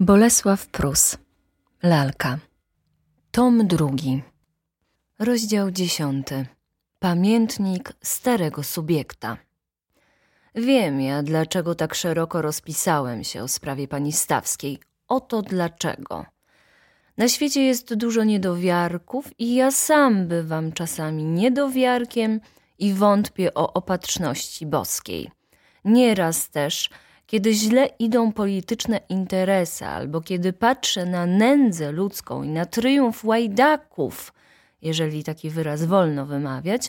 Bolesław Prus Lalka Tom drugi Rozdział dziesiąty Pamiętnik starego subiekta Wiem ja, dlaczego tak szeroko rozpisałem się o sprawie pani Stawskiej. Oto dlaczego. Na świecie jest dużo niedowiarków i ja sam bywam czasami niedowiarkiem i wątpię o opatrzności boskiej. Nieraz też – kiedy źle idą polityczne interesy, albo kiedy patrzę na nędzę ludzką i na triumf łajdaków, jeżeli taki wyraz wolno wymawiać,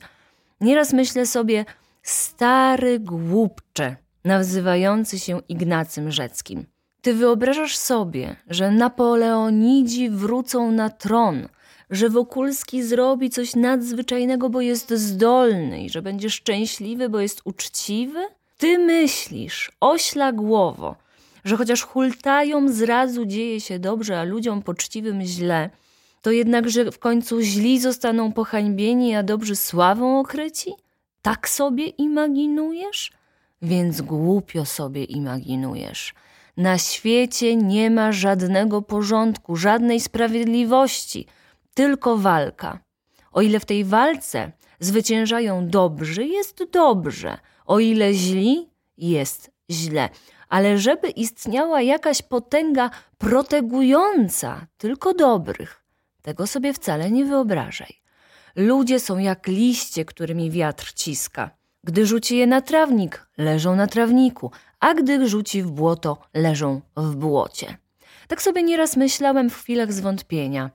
nieraz myślę sobie, stary głupcze, nazywający się Ignacym Rzeckim. Ty wyobrażasz sobie, że Napoleonidzi wrócą na tron, że Wokulski zrobi coś nadzwyczajnego, bo jest zdolny i że będzie szczęśliwy, bo jest uczciwy? Ty myślisz, ośla głowo, że chociaż hultają zrazu dzieje się dobrze, a ludziom poczciwym źle, to jednakże w końcu źli zostaną pohańbieni, a dobrzy sławą okryci? Tak sobie imaginujesz? Więc głupio sobie imaginujesz. Na świecie nie ma żadnego porządku, żadnej sprawiedliwości, tylko walka. O ile w tej walce zwyciężają dobrzy, jest dobrze, o ile źli, jest źle. Ale żeby istniała jakaś potęga protegująca tylko dobrych, tego sobie wcale nie wyobrażaj. Ludzie są jak liście, którymi wiatr ciska. Gdy rzuci je na trawnik, leżą na trawniku, a gdy rzuci w błoto, leżą w błocie. Tak sobie nieraz myślałem w chwilach zwątpienia.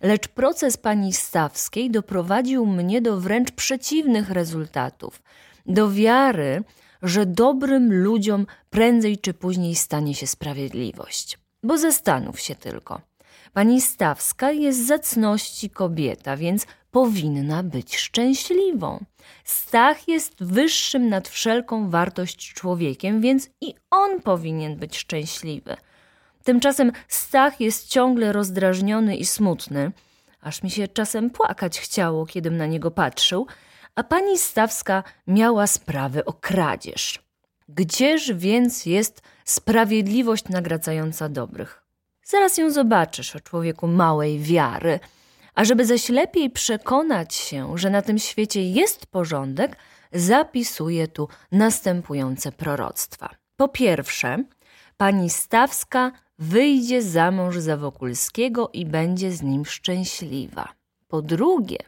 Lecz proces pani Stawskiej doprowadził mnie do wręcz przeciwnych rezultatów do wiary, że dobrym ludziom prędzej czy później stanie się sprawiedliwość. Bo zastanów się tylko. Pani Stawska jest zacności kobieta, więc powinna być szczęśliwą. Stach jest wyższym nad wszelką wartość człowiekiem, więc i on powinien być szczęśliwy. Tymczasem Stach jest ciągle rozdrażniony i smutny, aż mi się czasem płakać chciało, kiedym na niego patrzył, a pani Stawska miała sprawę o kradzież. Gdzież więc jest sprawiedliwość nagradzająca dobrych? Zaraz ją zobaczysz o człowieku małej wiary. A żeby zaś lepiej przekonać się, że na tym świecie jest porządek, zapisuję tu następujące proroctwa. Po pierwsze, pani Stawska wyjdzie za mąż za Wokulskiego i będzie z nim szczęśliwa. Po drugie,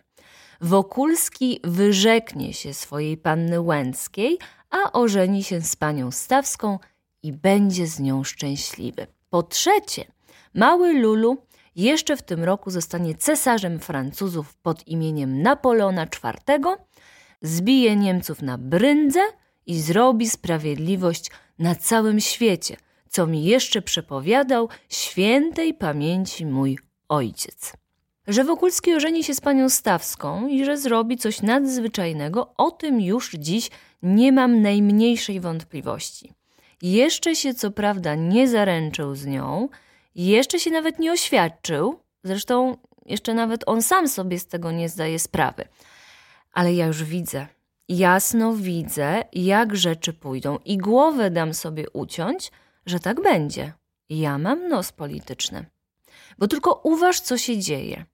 Wokulski wyrzeknie się swojej panny Łęckiej, a ożeni się z panią Stawską i będzie z nią szczęśliwy. Po trzecie, mały Lulu jeszcze w tym roku zostanie cesarzem Francuzów pod imieniem Napoleona IV, zbije Niemców na brędzę i zrobi sprawiedliwość na całym świecie, co mi jeszcze przepowiadał świętej pamięci mój ojciec. Że Wokulski ożeni się z panią Stawską i że zrobi coś nadzwyczajnego, o tym już dziś nie mam najmniejszej wątpliwości. Jeszcze się co prawda nie zaręczył z nią, jeszcze się nawet nie oświadczył, zresztą jeszcze nawet on sam sobie z tego nie zdaje sprawy. Ale ja już widzę, jasno widzę, jak rzeczy pójdą i głowę dam sobie uciąć, że tak będzie. Ja mam nos polityczny. Bo tylko uważ, co się dzieje.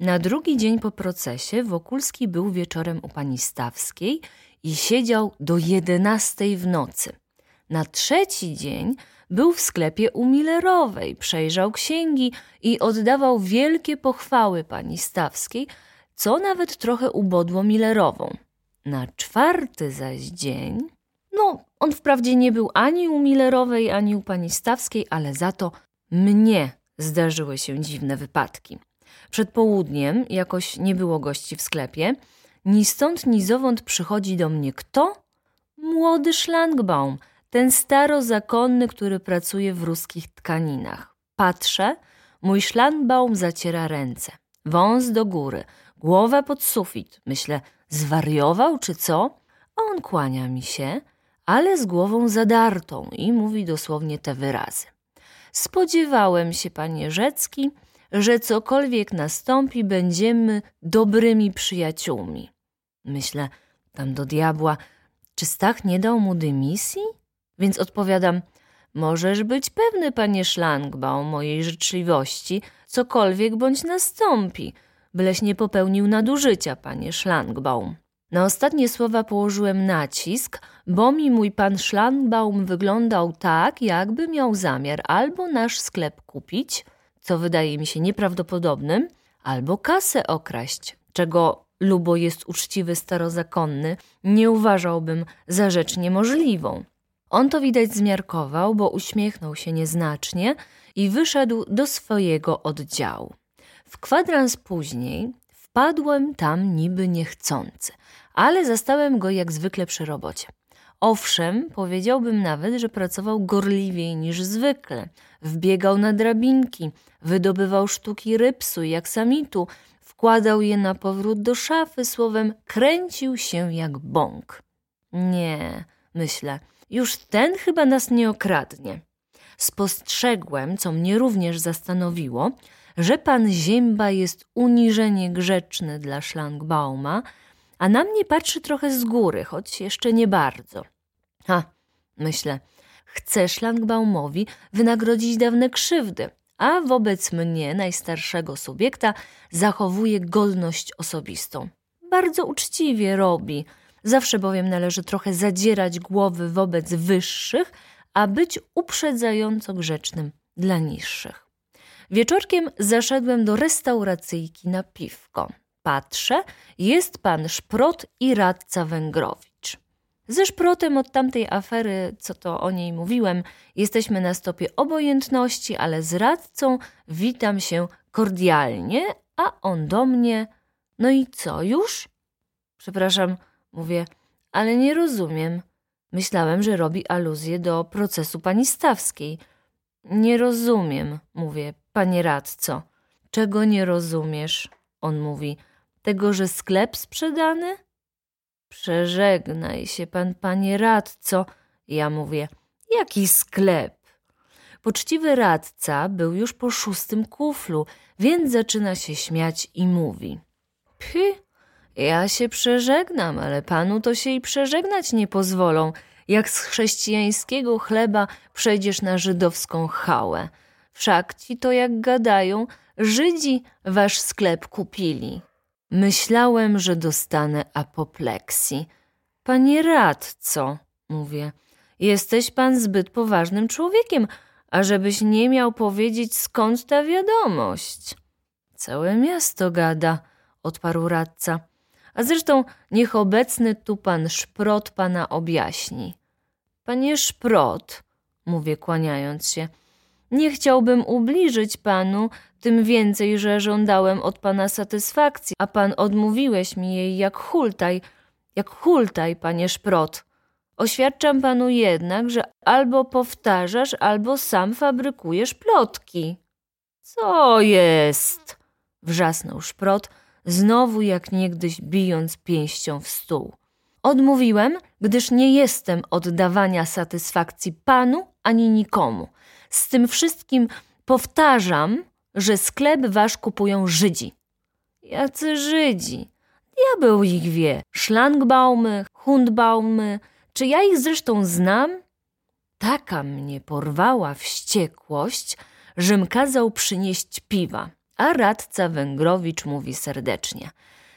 Na drugi dzień po procesie Wokulski był wieczorem u pani Stawskiej i siedział do jedenastej w nocy. Na trzeci dzień był w sklepie u Millerowej, przejrzał księgi i oddawał wielkie pochwały pani Stawskiej, co nawet trochę ubodło Millerową. Na czwarty zaś dzień, no on wprawdzie nie był ani u Millerowej, ani u pani Stawskiej, ale za to mnie zdarzyły się dziwne wypadki. Przed południem jakoś nie było gości w sklepie. Ni stąd, ni zowąd przychodzi do mnie kto? Młody szlangbaum, ten starozakonny, który pracuje w ruskich tkaninach. Patrzę, mój szlangbaum zaciera ręce. Wąs do góry, głowę pod sufit. Myślę, zwariował czy co? A on kłania mi się, ale z głową zadartą i mówi dosłownie te wyrazy. Spodziewałem się, panie Rzecki, że cokolwiek nastąpi, będziemy dobrymi przyjaciółmi. Myślę, tam do diabła, czy Stach nie dał mu dymisji? Więc odpowiadam, Możesz być pewny, panie Szlangbaum, mojej życzliwości, cokolwiek bądź nastąpi, byleś nie popełnił nadużycia, panie Szlangbaum. Na ostatnie słowa położyłem nacisk, bo mi mój pan Szlangbaum wyglądał tak, jakby miał zamiar albo nasz sklep kupić, co wydaje mi się nieprawdopodobnym, albo kasę okraść, czego lubo jest uczciwy starozakonny, nie uważałbym za rzecz niemożliwą. On to widać zmiarkował, bo uśmiechnął się nieznacznie i wyszedł do swojego oddziału. W kwadrans później wpadłem tam niby niechcący, ale zastałem go jak zwykle przy robocie. Owszem, powiedziałbym nawet, że pracował gorliwiej niż zwykle. Wbiegał na drabinki, wydobywał sztuki rypsu i aksamitu, wkładał je na powrót do szafy, słowem kręcił się jak bąk. Nie, myślę, już ten chyba nas nie okradnie. Spostrzegłem, co mnie również zastanowiło, że pan Zięba jest uniżenie grzeczny dla Szlangbauma, a na mnie patrzy trochę z góry, choć jeszcze nie bardzo. Ha, myślę, chce Szlangbaumowi wynagrodzić dawne krzywdy, a wobec mnie, najstarszego subiekta, zachowuje godność osobistą. Bardzo uczciwie robi, zawsze bowiem należy trochę zadzierać głowy wobec wyższych, a być uprzedzająco grzecznym dla niższych. Wieczorkiem zaszedłem do restauracyjki na piwko. Patrzę, jest pan Szprot i radca Węgrowicz. Ze Szprotem od tamtej afery, co to o niej mówiłem, jesteśmy na stopie obojętności, ale z radcą witam się kordialnie, a on do mnie. No i co, już? Przepraszam, mówię, ale nie rozumiem. Myślałem, że robi aluzję do procesu pani Stawskiej. Nie rozumiem, mówię, panie radco. Czego nie rozumiesz? On mówi, tego, że sklep sprzedany? Przeżegnaj się pan, panie radco. Ja mówię, jaki sklep? Poczciwy radca był już po szóstym kuflu, więc zaczyna się śmiać i mówi. Phy, ja się przeżegnam, ale panu to się i przeżegnać nie pozwolą. Jak z chrześcijańskiego chleba przejdziesz na żydowską chałę. Wszak ci to jak gadają, Żydzi wasz sklep kupili. Myślałem, że dostanę apopleksji. Panie radco, mówię, jesteś pan zbyt poważnym człowiekiem, ażebyś nie miał powiedzieć skąd ta wiadomość. Całe miasto gada, odparł radca. A zresztą niech obecny tu pan Szprot pana objaśni. Panie Szprot, mówię kłaniając się, nie chciałbym ubliżyć panu, tym więcej, że żądałem od pana satysfakcji, a pan odmówiłeś mi jej jak hultaj, jak hultaj, panie Szprot. Oświadczam panu jednak, że albo powtarzasz, albo sam fabrykujesz plotki. Co jest? wrzasnął Szprot, znowu jak niegdyś bijąc pięścią w stół. Odmówiłem, gdyż nie jestem od dawania satysfakcji panu ani nikomu. Z tym wszystkim powtarzam, że sklep wasz kupują Żydzi. Jacy Żydzi? Diabeł ich wie. Szlangbaumy, Hundbaumy. Czy ja ich zresztą znam? Taka mnie porwała wściekłość, żem kazał przynieść piwa. A radca Węgrowicz mówi serdecznie.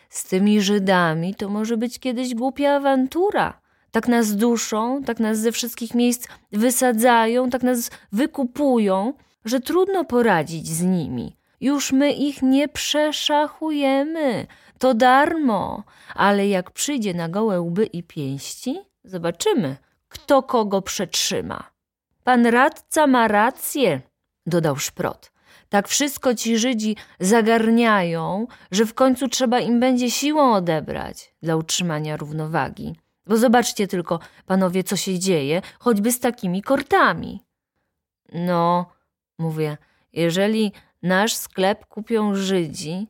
Z tymi Żydami to może być kiedyś głupia awantura. Tak nas duszą, tak nas ze wszystkich miejsc wysadzają, tak nas wykupują, że trudno poradzić z nimi. Już my ich nie przeszachujemy, to darmo, ale jak przyjdzie na gołe łby i pięści, zobaczymy, kto kogo przetrzyma. Pan radca ma rację, dodał Szprot. Tak wszystko ci Żydzi zagarniają, że w końcu trzeba im będzie siłą odebrać dla utrzymania równowagi. Bo zobaczcie tylko, panowie, co się dzieje, choćby z takimi kortami. No, mówię, jeżeli nasz sklep kupią Żydzi,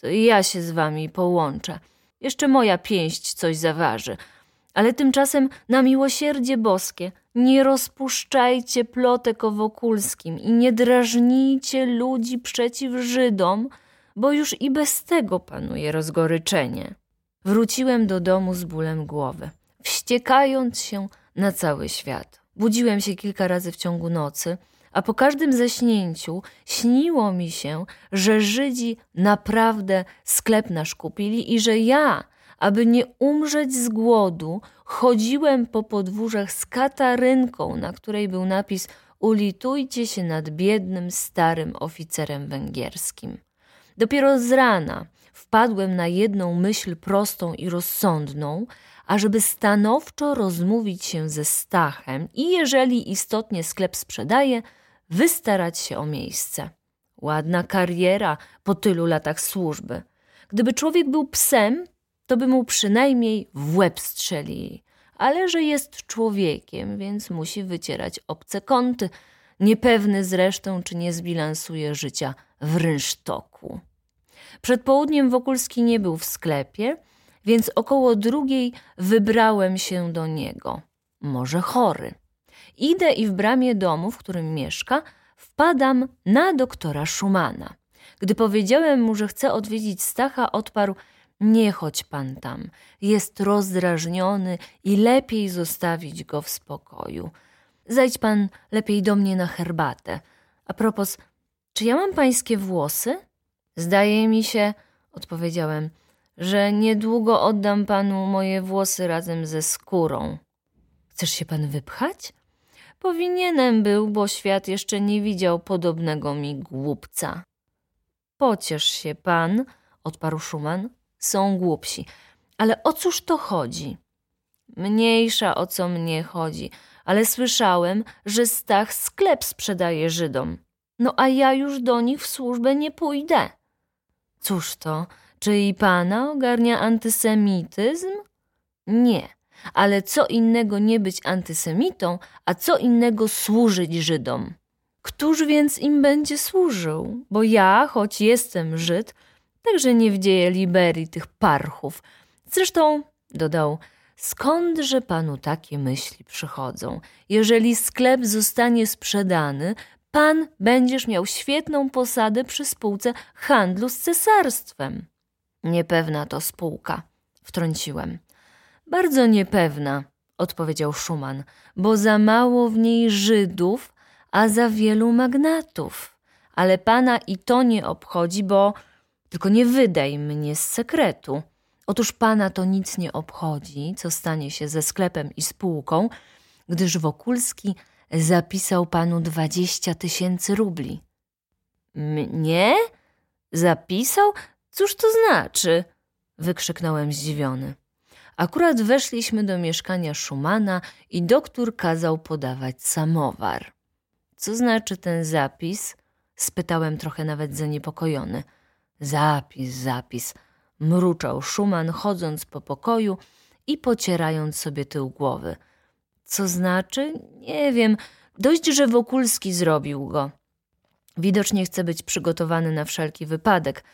to i ja się z wami połączę. Jeszcze moja pięść coś zaważy. Ale tymczasem na miłosierdzie boskie nie rozpuszczajcie plotek o Wokulskim i nie drażnijcie ludzi przeciw Żydom, bo już i bez tego panuje rozgoryczenie. Wróciłem do domu z bólem głowy, wściekając się na cały świat. Budziłem się kilka razy w ciągu nocy, a po każdym zaśnięciu śniło mi się, że Żydzi naprawdę sklep nasz kupili i że ja, aby nie umrzeć z głodu, chodziłem po podwórzach z katarynką, na której był napis Ulitujcie się nad biednym, starym oficerem węgierskim. Dopiero z rana wpadłem na jedną myśl prostą i rozsądną, ażeby stanowczo rozmówić się ze Stachem i jeżeli istotnie sklep sprzedaje, wystarać się o miejsce. Ładna kariera po tylu latach służby. Gdyby człowiek był psem, to by mu przynajmniej w łeb strzelili. Ale że jest człowiekiem, więc musi wycierać obce kąty, niepewny zresztą, czy nie zbilansuje życia w rynsztoku. Przed południem Wokulski nie był w sklepie, więc około drugiej wybrałem się do niego. Może chory. Idę i w bramie domu, w którym mieszka, wpadam na doktora Szumana. Gdy powiedziałem mu, że chcę odwiedzić Stacha, odparł – nie chodź pan tam, jest rozdrażniony i lepiej zostawić go w spokoju. Zajdź pan lepiej do mnie na herbatę. A propos, czy ja mam pańskie włosy? Zdaje mi się, odpowiedziałem, że niedługo oddam panu moje włosy razem ze skórą. Chcesz się pan wypchać? Powinienem był, bo świat jeszcze nie widział podobnego mi głupca. Pociesz się pan, odparł Szuman, są głupsi. Ale o cóż to chodzi? Mniejsza o co mnie chodzi, ale słyszałem, że Stach sklep sprzedaje Żydom. No a ja już do nich w służbę nie pójdę. Cóż to, czy i pana ogarnia antysemityzm? Nie, ale co innego nie być antysemitą, a co innego służyć Żydom. Któż więc im będzie służył? Bo ja, choć jestem Żyd, także nie wdzieje Liberii tych parchów. Zresztą, dodał, skądże panu takie myśli przychodzą? Jeżeli sklep zostanie sprzedany, pan będziesz miał świetną posadę przy spółce handlu z cesarstwem. Niepewna to spółka, wtrąciłem. Bardzo niepewna, odpowiedział Szuman, bo za mało w niej Żydów, a za wielu magnatów. Ale pana i to nie obchodzi, bo tylko nie wydaj mnie z sekretu. Otóż pana to nic nie obchodzi, co stanie się ze sklepem i spółką, gdyż Wokulski zapisał panu dwadzieścia tysięcy rubli. Mnie? Zapisał? Cóż to znaczy? wykrzyknąłem zdziwiony. Akurat weszliśmy do mieszkania Szumana i doktor kazał podawać samowar. Co znaczy ten zapis? spytałem trochę nawet zaniepokojony. Zapis, zapis, mruczał Szuman, chodząc po pokoju i pocierając sobie tył głowy. Co znaczy? Nie wiem. Dość, że Wokulski zrobił go. Widocznie chce być przygotowany na wszelki wypadek,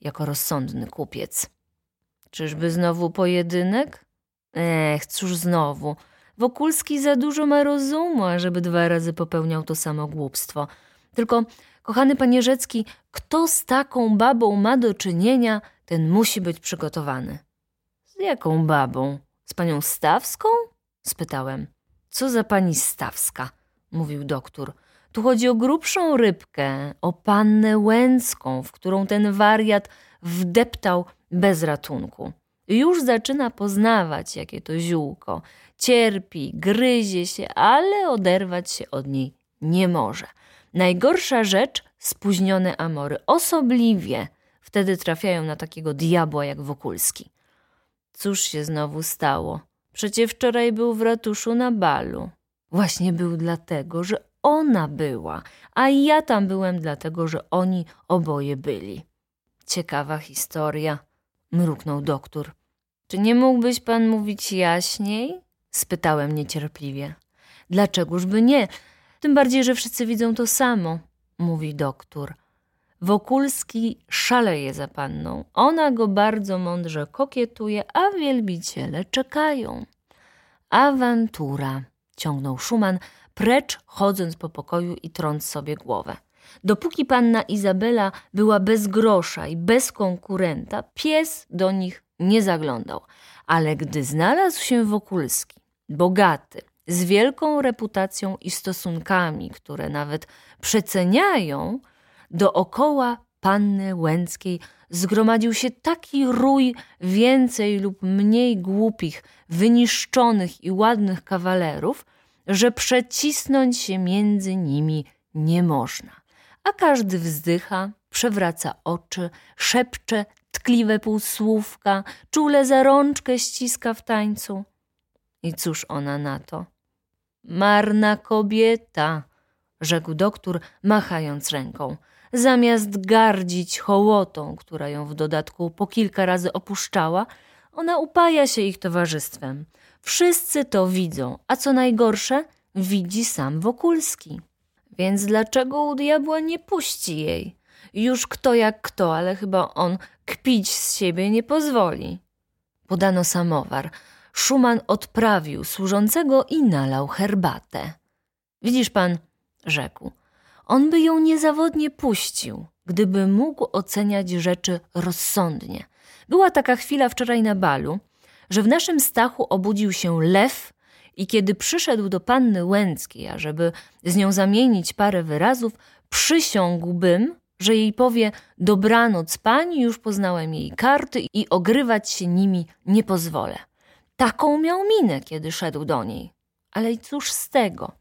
jako rozsądny kupiec. Czyżby znowu pojedynek? Ech, cóż znowu. Wokulski za dużo ma rozumu, żeby dwa razy popełniał to samo głupstwo. Tylko Kochany panie Rzecki, kto z taką babą ma do czynienia, ten musi być przygotowany. Z jaką babą? Z panią Stawską? spytałem. Co za pani Stawska? mówił doktor. Tu chodzi o grubszą rybkę, o pannę Łęcką, w którą ten wariat wdeptał bez ratunku. Już zaczyna poznawać, jakie to ziółko. Cierpi, gryzie się, ale oderwać się od niej nie może. Najgorsza rzecz spóźnione amory. Osobliwie wtedy trafiają na takiego diabła jak Wokulski. Cóż się znowu stało? Przecie wczoraj był w ratuszu na balu. Właśnie był dlatego, że ona była, a ja tam byłem dlatego, że oni oboje byli. Ciekawa historia, mruknął doktor. Czy nie mógłbyś pan mówić jaśniej? spytałem niecierpliwie. Dlaczegoż by nie? Tym bardziej, że wszyscy widzą to samo, mówi doktor. Wokulski szaleje za panną. Ona go bardzo mądrze kokietuje, a wielbiciele czekają. Awantura, ciągnął Szuman, precz chodząc po pokoju i trąc sobie głowę. Dopóki panna Izabela była bez grosza i bez konkurenta, pies do nich nie zaglądał. Ale gdy znalazł się Wokulski, bogaty, z wielką reputacją i stosunkami, które nawet przeceniają, dookoła panny Łęckiej zgromadził się taki rój więcej lub mniej głupich, wyniszczonych i ładnych kawalerów, że przecisnąć się między nimi nie można. A każdy wzdycha, przewraca oczy, szepcze tkliwe półsłówka, czule za rączkę ściska w tańcu. I cóż ona na to? Marna kobieta, rzekł doktor, machając ręką. Zamiast gardzić hołotą, która ją w dodatku po kilka razy opuszczała, ona upaja się ich towarzystwem. Wszyscy to widzą, a co najgorsze, widzi sam Wokulski. Więc dlaczego u diabła nie puści jej? Już kto jak kto, ale chyba on kpić z siebie nie pozwoli. Podano samowar. Szuman odprawił służącego i nalał herbatę. Widzisz pan, rzekł, on by ją niezawodnie puścił, gdyby mógł oceniać rzeczy rozsądnie. Była taka chwila wczoraj na balu, że w naszym stachu obudził się lew i kiedy przyszedł do panny Łęckiej, ażeby z nią zamienić parę wyrazów, przysiągłbym, że jej powie dobranoc pani, już poznałem jej karty i ogrywać się nimi nie pozwolę. Taką miał minę, kiedy szedł do niej. Ale cóż z tego?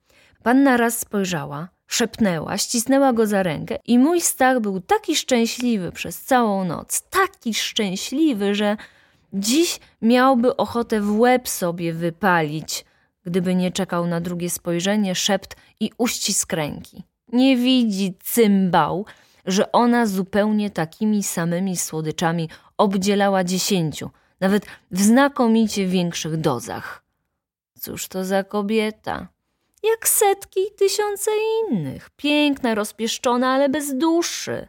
Panna raz spojrzała, szepnęła, ścisnęła go za rękę i mój Stach był taki szczęśliwy przez całą noc, taki szczęśliwy, że dziś miałby ochotę w łeb sobie wypalić, gdyby nie czekał na drugie spojrzenie, szept i uścisk ręki. Nie widzi cymbał, że ona zupełnie takimi samymi słodyczami obdzielała dziesięciu, nawet w znakomicie większych dozach. Cóż to za kobieta? Jak setki i tysiące innych. Piękna, rozpieszczona, ale bez duszy.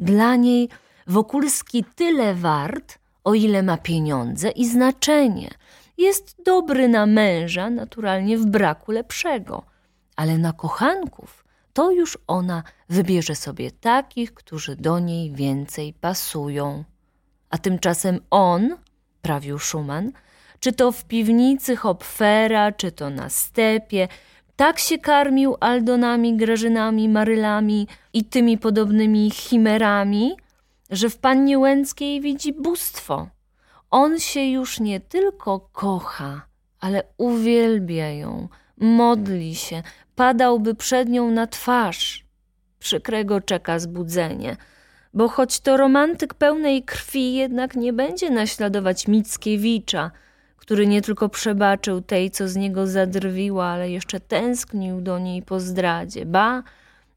Dla niej Wokulski tyle wart, o ile ma pieniądze i znaczenie. Jest dobry na męża, naturalnie w braku lepszego, ale na kochanków to już ona wybierze sobie takich, którzy do niej więcej pasują. A tymczasem on, prawił Schumann, czy to w piwnicy Hopfera, czy to na stepie, tak się karmił Aldonami, Grażynami, Marylami i tymi podobnymi chimerami, że w pannie Łęckiej widzi bóstwo. On się już nie tylko kocha, ale uwielbia ją, modli się, padałby przed nią na twarz. Przykrego czeka zbudzenie, bo choć to romantyk pełnej krwi, jednak nie będzie naśladować Mickiewicza, który nie tylko przebaczył tej, co z niego zadrwiła, ale jeszcze tęsknił do niej po zdradzie, ba,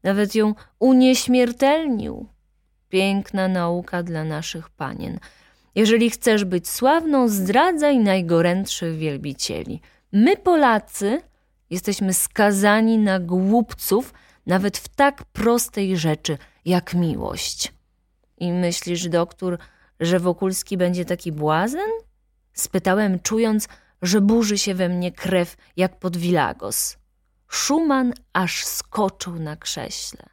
nawet ją unieśmiertelnił. Piękna nauka dla naszych panien. Jeżeli chcesz być sławną, zdradzaj najgorętszych wielbicieli. My, Polacy, Jesteśmy skazani na głupców nawet w tak prostej rzeczy jak miłość. I myślisz, doktor, że Wokulski będzie taki błazen? Spytałem, czując, że burzy się we mnie krew jak pod Wilagos. Szuman aż skoczył na krześle.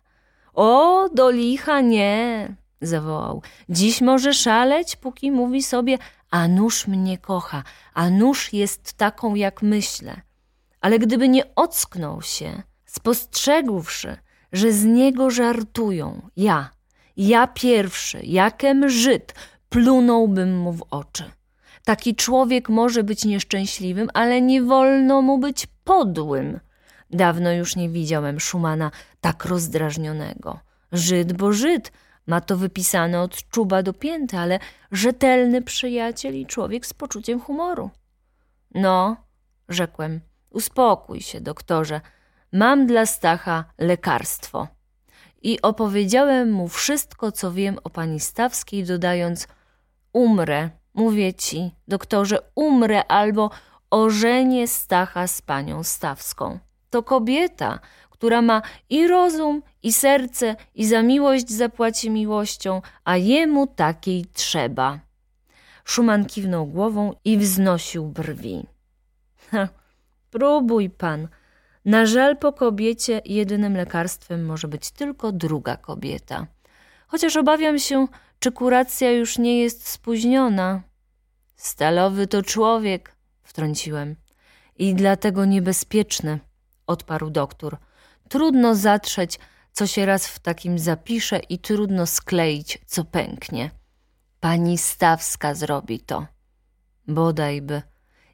O, do licha nie, zawołał. Dziś może szaleć, póki mówi sobie, a nóż mnie kocha, a nóż jest taką, jak myślę ale gdyby nie ocknął się, spostrzegłszy, że z niego żartują, ja, ja pierwszy, jakem Żyd, plunąłbym mu w oczy. Taki człowiek może być nieszczęśliwym, ale nie wolno mu być podłym. Dawno już nie widziałem Szumana tak rozdrażnionego. Żyd, bo Żyd, ma to wypisane od czuba do pięty, ale rzetelny przyjaciel i człowiek z poczuciem humoru. No, rzekłem, Uspokój się, doktorze. Mam dla Stacha lekarstwo. I opowiedziałem mu wszystko, co wiem o pani Stawskiej, dodając: Umrę, mówię ci, doktorze, umrę albo ożenię Stacha z panią Stawską. To kobieta, która ma i rozum, i serce, i za miłość zapłaci miłością, a jemu takiej trzeba. Szuman kiwnął głową i wznosił brwi. Próbuj pan. Na żal po kobiecie jedynym lekarstwem może być tylko druga kobieta. Chociaż obawiam się, czy kuracja już nie jest spóźniona. Stalowy to człowiek, wtrąciłem. i dlatego niebezpieczny, odparł doktor. Trudno zatrzeć, co się raz w takim zapisze i trudno skleić, co pęknie. Pani Stawska zrobi to. Bodajby.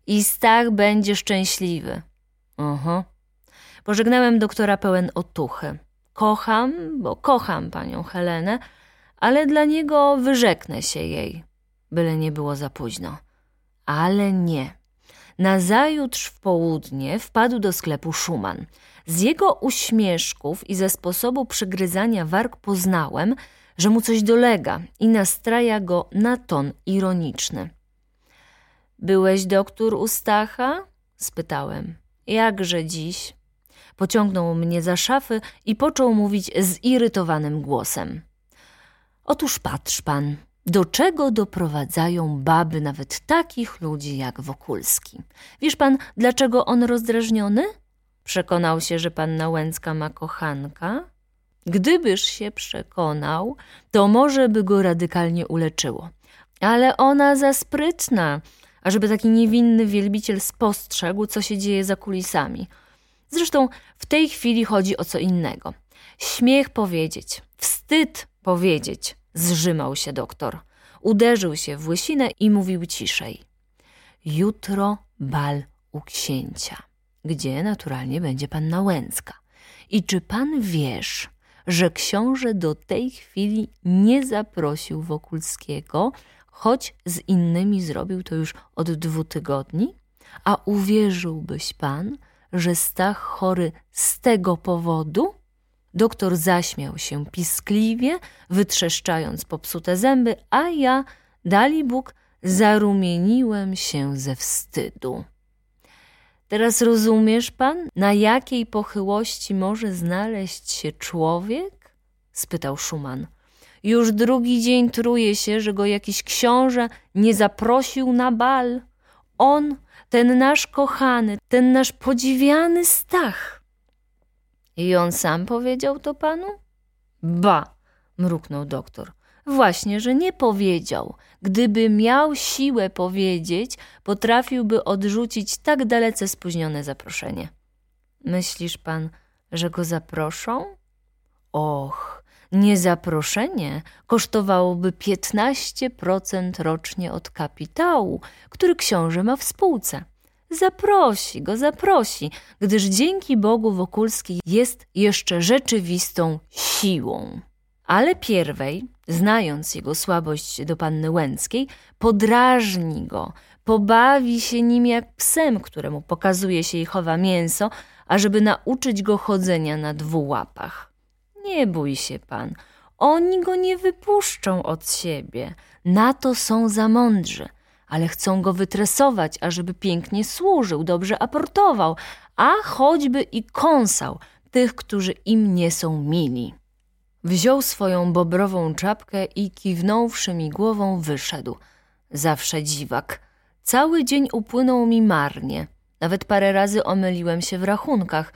I Stach będzie szczęśliwy. Oho. Pożegnałem doktora pełen otuchy. Kocham, bo kocham panią Helenę, ale dla niego wyrzeknę się jej, byle nie było za późno. Ale nie. Nazajutrz w południe wpadł do sklepu Szuman. Z jego uśmieszków i ze sposobu przygryzania warg poznałem, że mu coś dolega i nastraja go na ton ironiczny. Byłeś doktor u Stacha? spytałem. Jakże dziś? Pociągnął mnie za szafy i począł mówić zirytowanym głosem. Otóż patrz pan, do czego doprowadzają baby nawet takich ludzi jak Wokulski. Wiesz pan, dlaczego on rozdrażniony? Przekonał się, że panna Łęcka ma kochanka? Gdybyż się przekonał, to może by go radykalnie uleczyło. Ale ona za sprytna, ażeby taki niewinny wielbiciel spostrzegł, co się dzieje za kulisami. Zresztą w tej chwili chodzi o co innego. Śmiech powiedzieć, wstyd powiedzieć, zrzymał się doktor. Uderzył się w łysinę i mówił ciszej. Jutro bal u księcia, gdzie naturalnie będzie panna Łęcka. I czy pan wiesz, że książę do tej chwili nie zaprosił Wokulskiego, choć z innymi zrobił to już od dwóch tygodni? A uwierzyłbyś pan, że Stach chory z tego powodu? Doktor zaśmiał się piskliwie, wytrzeszczając popsute zęby, a ja, dali Bóg, zarumieniłem się ze wstydu. Teraz rozumiesz pan, na jakiej pochyłości może znaleźć się człowiek? spytał Szuman. Już drugi dzień truje się, że go jakiś książę nie zaprosił na bal. On, ten nasz kochany, ten nasz podziwiany Stach. I on sam powiedział to panu? Ba, mruknął doktor. Właśnie, że nie powiedział. Gdyby miał siłę powiedzieć, potrafiłby odrzucić tak dalece spóźnione zaproszenie. Myślisz pan, że go zaproszą? Och, niezaproszenie kosztowałoby 15% rocznie od kapitału, który książę ma w spółce. Zaprosi go, zaprosi, gdyż dzięki Bogu Wokulski jest jeszcze rzeczywistą siłą. Ale pierwej, znając jego słabość do panny Łęckiej, podrażni go, pobawi się nim jak psem, któremu pokazuje się i chowa mięso, ażeby nauczyć go chodzenia na dwóch łapach. Nie bój się pan, oni go nie wypuszczą od siebie, na to są za mądrzy, ale chcą go wytresować, ażeby pięknie służył, dobrze aportował, a choćby i kąsał tych, którzy im nie są mili. Wziął swoją bobrową czapkę i kiwnąwszy mi głową wyszedł. Zawsze dziwak. Cały dzień upłynął mi marnie. Nawet parę razy omyliłem się w rachunkach.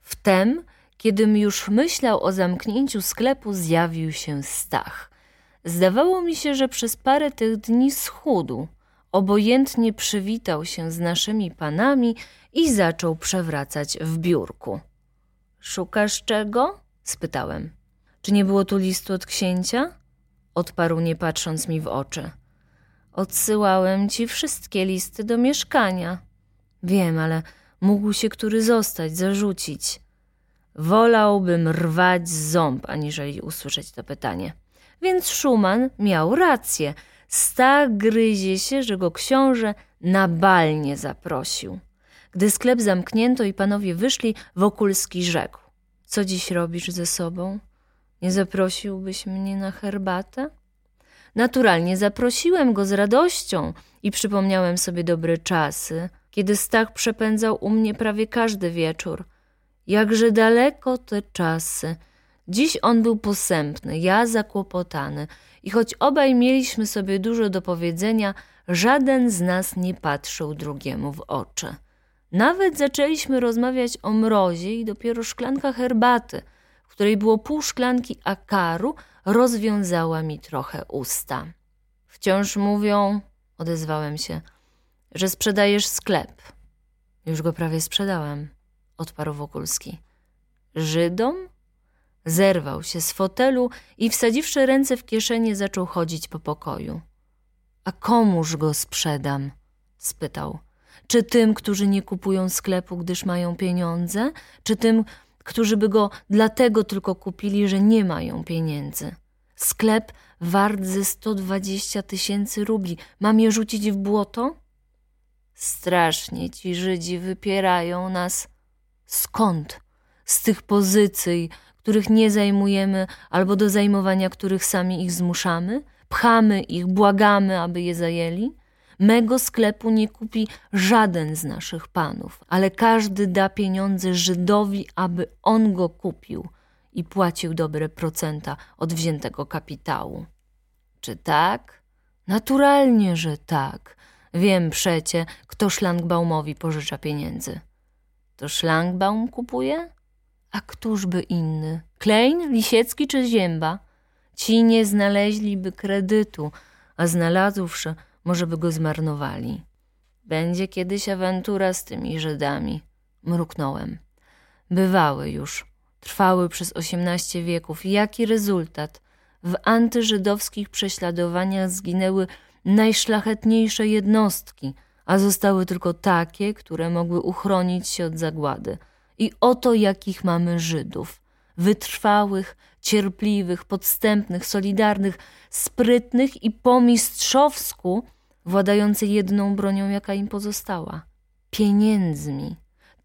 Wtem, kiedym już myślał o zamknięciu sklepu, zjawił się Stach. Zdawało mi się, że przez parę tych dni schudł. Obojętnie przywitał się z naszymi panami i zaczął przewracać w biurku. Szukasz czego? spytałem. Czy nie było tu listu od księcia? Odparł nie patrząc mi w oczy. Odsyłałem ci wszystkie listy do mieszkania. Wiem, ale mógł się który zostać, zarzucić. Wolałbym rwać ząb, aniżeli usłyszeć to pytanie. Więc Szuman miał rację. Stach gryzie się, że go książę na bal nie zaprosił. Gdy sklep zamknięto i panowie wyszli, Wokulski rzekł. Co dziś robisz ze sobą? Nie zaprosiłbyś mnie na herbatę? Naturalnie zaprosiłem go z radością i przypomniałem sobie dobre czasy, kiedy Stach przepędzał u mnie prawie każdy wieczór. Jakże daleko te czasy. Dziś on był posępny, ja zakłopotany i choć obaj mieliśmy sobie dużo do powiedzenia, żaden z nas nie patrzył drugiemu w oczy. Nawet zaczęliśmy rozmawiać o mrozie i dopiero szklanka herbaty – której było pół szklanki akaru, rozwiązała mi trochę usta. Wciąż mówią, odezwałem się, że sprzedajesz sklep. Już go prawie sprzedałem, odparł Wokulski. Żydom? Zerwał się z fotelu i wsadziwszy ręce w kieszenie zaczął chodzić po pokoju. A komuż go sprzedam? spytał. Czy tym, którzy nie kupują sklepu, gdyż mają pieniądze, czy tym, którzy by go dlatego tylko kupili, że nie mają pieniędzy? Sklep wart ze 120 tysięcy rubli. Mam je rzucić w błoto? Strasznie ci Żydzi wypierają nas. Skąd? Z tych pozycji, których nie zajmujemy, albo do zajmowania których sami ich zmuszamy? Pchamy ich, błagamy, aby je zajęli? Mego sklepu nie kupi żaden z naszych panów, ale każdy da pieniądze Żydowi, aby on go kupił i płacił dobre procenta od wziętego kapitału. Czy tak? Naturalnie, że tak. Wiem przecie, kto Szlangbaumowi pożycza pieniędzy. To Szlangbaum kupuje? A któż by inny? Klein, Lisiecki czy Zięba? Ci nie znaleźliby kredytu, a znalazłszy, może by go zmarnowali. Będzie kiedyś awantura z tymi Żydami. Mruknąłem. Bywały już. Trwały przez osiemnaście wieków. Jaki rezultat? W antyżydowskich prześladowaniach zginęły najszlachetniejsze jednostki, a zostały tylko takie, które mogły uchronić się od zagłady. I oto jakich mamy Żydów. Wytrwałych, cierpliwych, podstępnych, solidarnych, sprytnych i po mistrzowsku władający jedną bronią, jaka im pozostała pieniędzmi.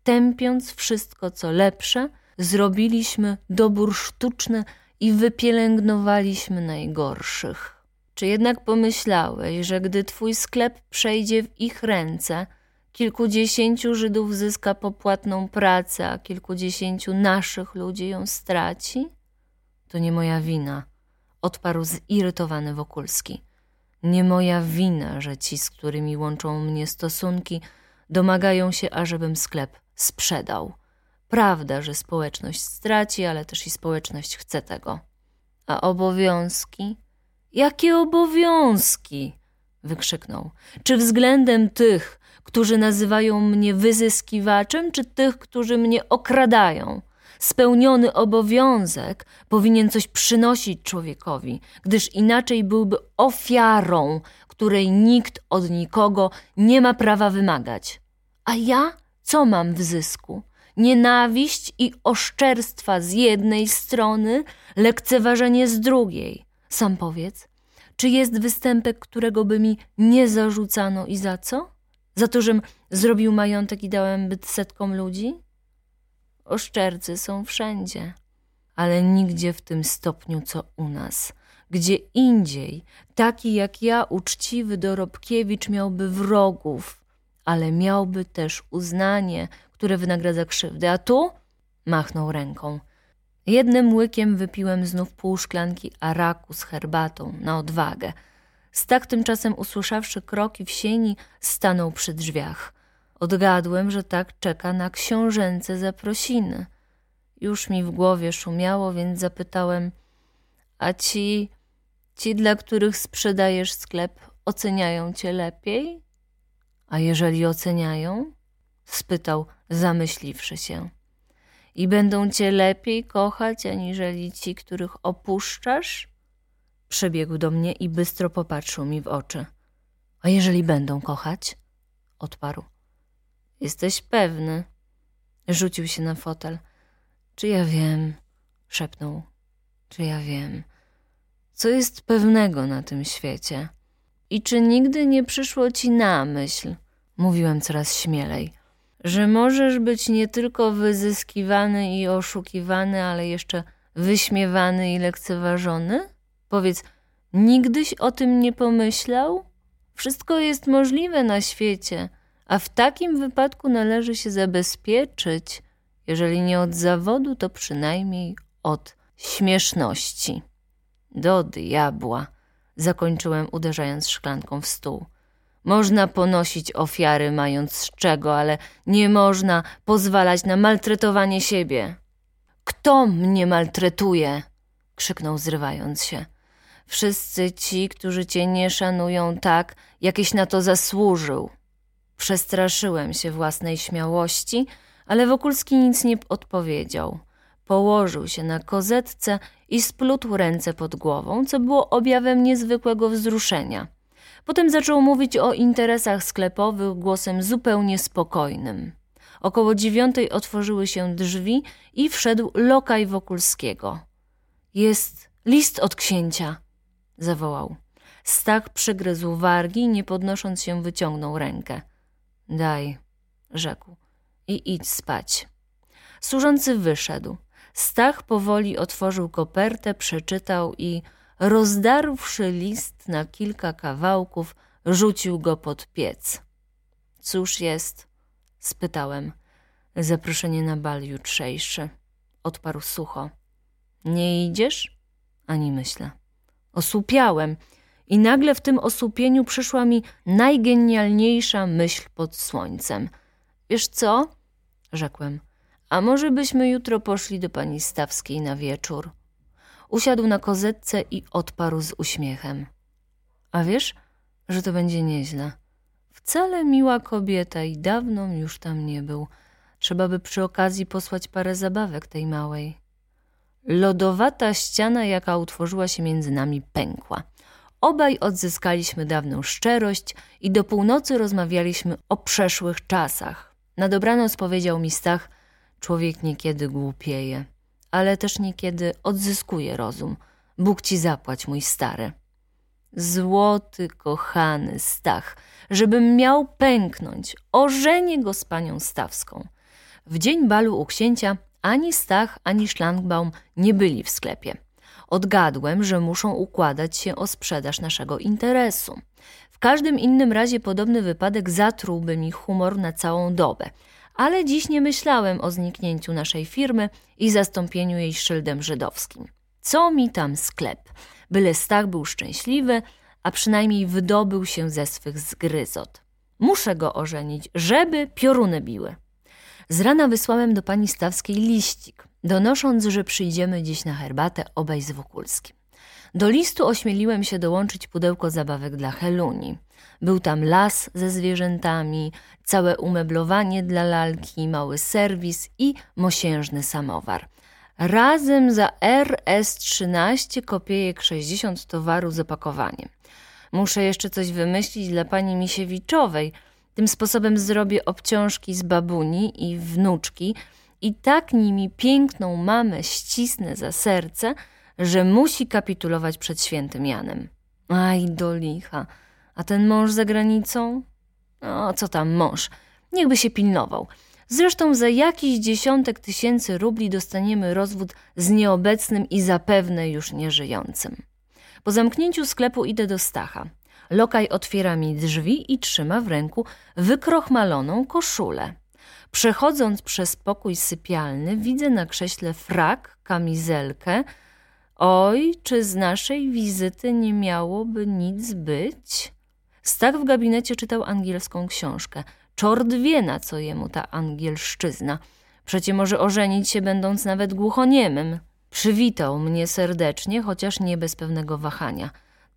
Tępiąc wszystko, co lepsze, zrobiliśmy dobór sztuczny i wypielęgnowaliśmy najgorszych. Czy jednak pomyślałeś, że gdy twój sklep przejdzie w ich ręce, kilkudziesięciu Żydów zyska popłatną pracę, a kilkudziesięciu naszych ludzi ją straci? To nie moja wina, odparł zirytowany Wokulski. Nie moja wina, że ci, z którymi łączą mnie stosunki, domagają się, ażebym sklep sprzedał. Prawda, że społeczność straci, ale też i społeczność chce tego. A obowiązki? Jakie obowiązki? wykrzyknął. Czy względem tych, którzy nazywają mnie wyzyskiwaczem, czy tych, którzy mnie okradają? Spełniony obowiązek powinien coś przynosić człowiekowi, gdyż inaczej byłby ofiarą, której nikt od nikogo nie ma prawa wymagać. A ja co mam w zysku? Nienawiść i oszczerstwa z jednej strony, lekceważenie z drugiej. Sam powiedz, czy jest występek, którego by mi nie zarzucano i za co? Za to, żem zrobił majątek i dałem byt setkom ludzi? Oszczercy są wszędzie, ale nigdzie w tym stopniu, co u nas. Gdzie indziej, taki jak ja, uczciwy Dorobkiewicz miałby wrogów, ale miałby też uznanie, które wynagradza krzywdy. A tu machnął ręką. Jednym łykiem wypiłem znów pół szklanki araku z herbatą na odwagę. Stak tymczasem usłyszawszy kroki w sieni, stanął przy drzwiach. Odgadłem, że tak czeka na książęce zaprosiny. Już mi w głowie szumiało, więc zapytałem: A ci, ci, dla których sprzedajesz sklep, oceniają cię lepiej? A jeżeli oceniają? spytał, zamyśliwszy się. I będą cię lepiej kochać, aniżeli ci, których opuszczasz? Przebiegł do mnie i bystro popatrzył mi w oczy. A jeżeli będą kochać? Odparł. Jesteś pewny? Rzucił się na fotel. Czy ja wiem? Szepnął. Czy ja wiem? Co jest pewnego na tym świecie? I czy nigdy nie przyszło ci na myśl? Mówiłem coraz śmielej że możesz być nie tylko wyzyskiwany i oszukiwany, ale jeszcze wyśmiewany i lekceważony? Powiedz, nigdyś o tym nie pomyślał? Wszystko jest możliwe na świecie, a w takim wypadku należy się zabezpieczyć, jeżeli nie od zawodu, to przynajmniej od śmieszności. Do diabła, zakończyłem uderzając szklanką w stół. Można ponosić ofiary, mając z czego, ale nie można pozwalać na maltretowanie siebie. Kto mnie maltretuje? krzyknął zrywając się. Wszyscy ci, którzy cię nie szanują tak, jakeś na to zasłużył. Przestraszyłem się własnej śmiałości, ale Wokulski nic nie odpowiedział. Położył się na kozetce i splótł ręce pod głową, co było objawem niezwykłego wzruszenia. Potem zaczął mówić o interesach sklepowych głosem zupełnie spokojnym. Około dziewiątej otworzyły się drzwi i wszedł lokaj Wokulskiego. Jest list od księcia, zawołał. Stach przygryzł wargi, nie podnosząc się wyciągnął rękę. Daj, rzekł, i idź spać. Służący wyszedł. Stach powoli otworzył kopertę, przeczytał i, rozdarłszy list na kilka kawałków, rzucił go pod piec. Cóż jest? spytałem. Zaproszenie na bal jutrzejszy. Odparł sucho. Nie idziesz? Ani myślę. Osłupiałem i nagle w tym osłupieniu przyszła mi najgenialniejsza myśl pod słońcem. Wiesz co? Rzekłem. A może byśmy jutro poszli do pani Stawskiej na wieczór? Usiadł na kozetce i odparł z uśmiechem. A wiesz, że to będzie nieźle. Wcale miła kobieta i dawno już tam nie był. Trzeba by przy okazji posłać parę zabawek tej małej. Lodowata ściana, jaka utworzyła się między nami, pękła. Obaj odzyskaliśmy dawną szczerość i do północy rozmawialiśmy o przeszłych czasach. Na dobranoc powiedział mi Stach, człowiek niekiedy głupieje, ale też niekiedy odzyskuje rozum. Bóg ci zapłać, mój stary. Złoty, kochany Stach, żebym miał pęknąć, ożenię go z panią Stawską. W dzień balu u księcia ani Stach, ani Szlangbaum nie byli w sklepie. Odgadłem, że muszą układać się o sprzedaż naszego interesu. W każdym innym razie podobny wypadek zatrułby mi humor na całą dobę. Ale dziś nie myślałem o zniknięciu naszej firmy i zastąpieniu jej szyldem żydowskim. Co mi tam sklep? Byle Stach był szczęśliwy, a przynajmniej wydobył się ze swych zgryzot. Muszę go ożenić, żeby pioruny biły. Z rana wysłałem do pani Stawskiej liścik, donosząc, że przyjdziemy dziś na herbatę obaj z Wokulskim. Do listu ośmieliłem się dołączyć pudełko zabawek dla Heluni. Był tam las ze zwierzętami, całe umeblowanie dla lalki, mały serwis i mosiężny samowar. Razem za RS 13 kopiejek 60 towaru z opakowaniem. Muszę jeszcze coś wymyślić dla pani Misiewiczowej – tym sposobem zrobię obciążki z babuni i wnuczki i tak nimi piękną mamę ścisnę za serce, że musi kapitulować przed świętym Janem. Aj, do licha. A ten mąż za granicą? No, co tam mąż? Niechby się pilnował. Zresztą za jakiś dziesiątek tysięcy rubli dostaniemy rozwód z nieobecnym i zapewne już nieżyjącym. Po zamknięciu sklepu idę do Stacha. Lokaj otwiera mi drzwi i trzyma w ręku wykrochmaloną koszulę. Przechodząc przez pokój sypialny, widzę na krześle frak, kamizelkę. Oj, czy z naszej wizyty nie miałoby nic być? Stach w gabinecie czytał angielską książkę. Czord wie, na co jemu ta angielszczyzna. Przecie może ożenić się, będąc nawet głuchoniemym. Przywitał mnie serdecznie, chociaż nie bez pewnego wahania.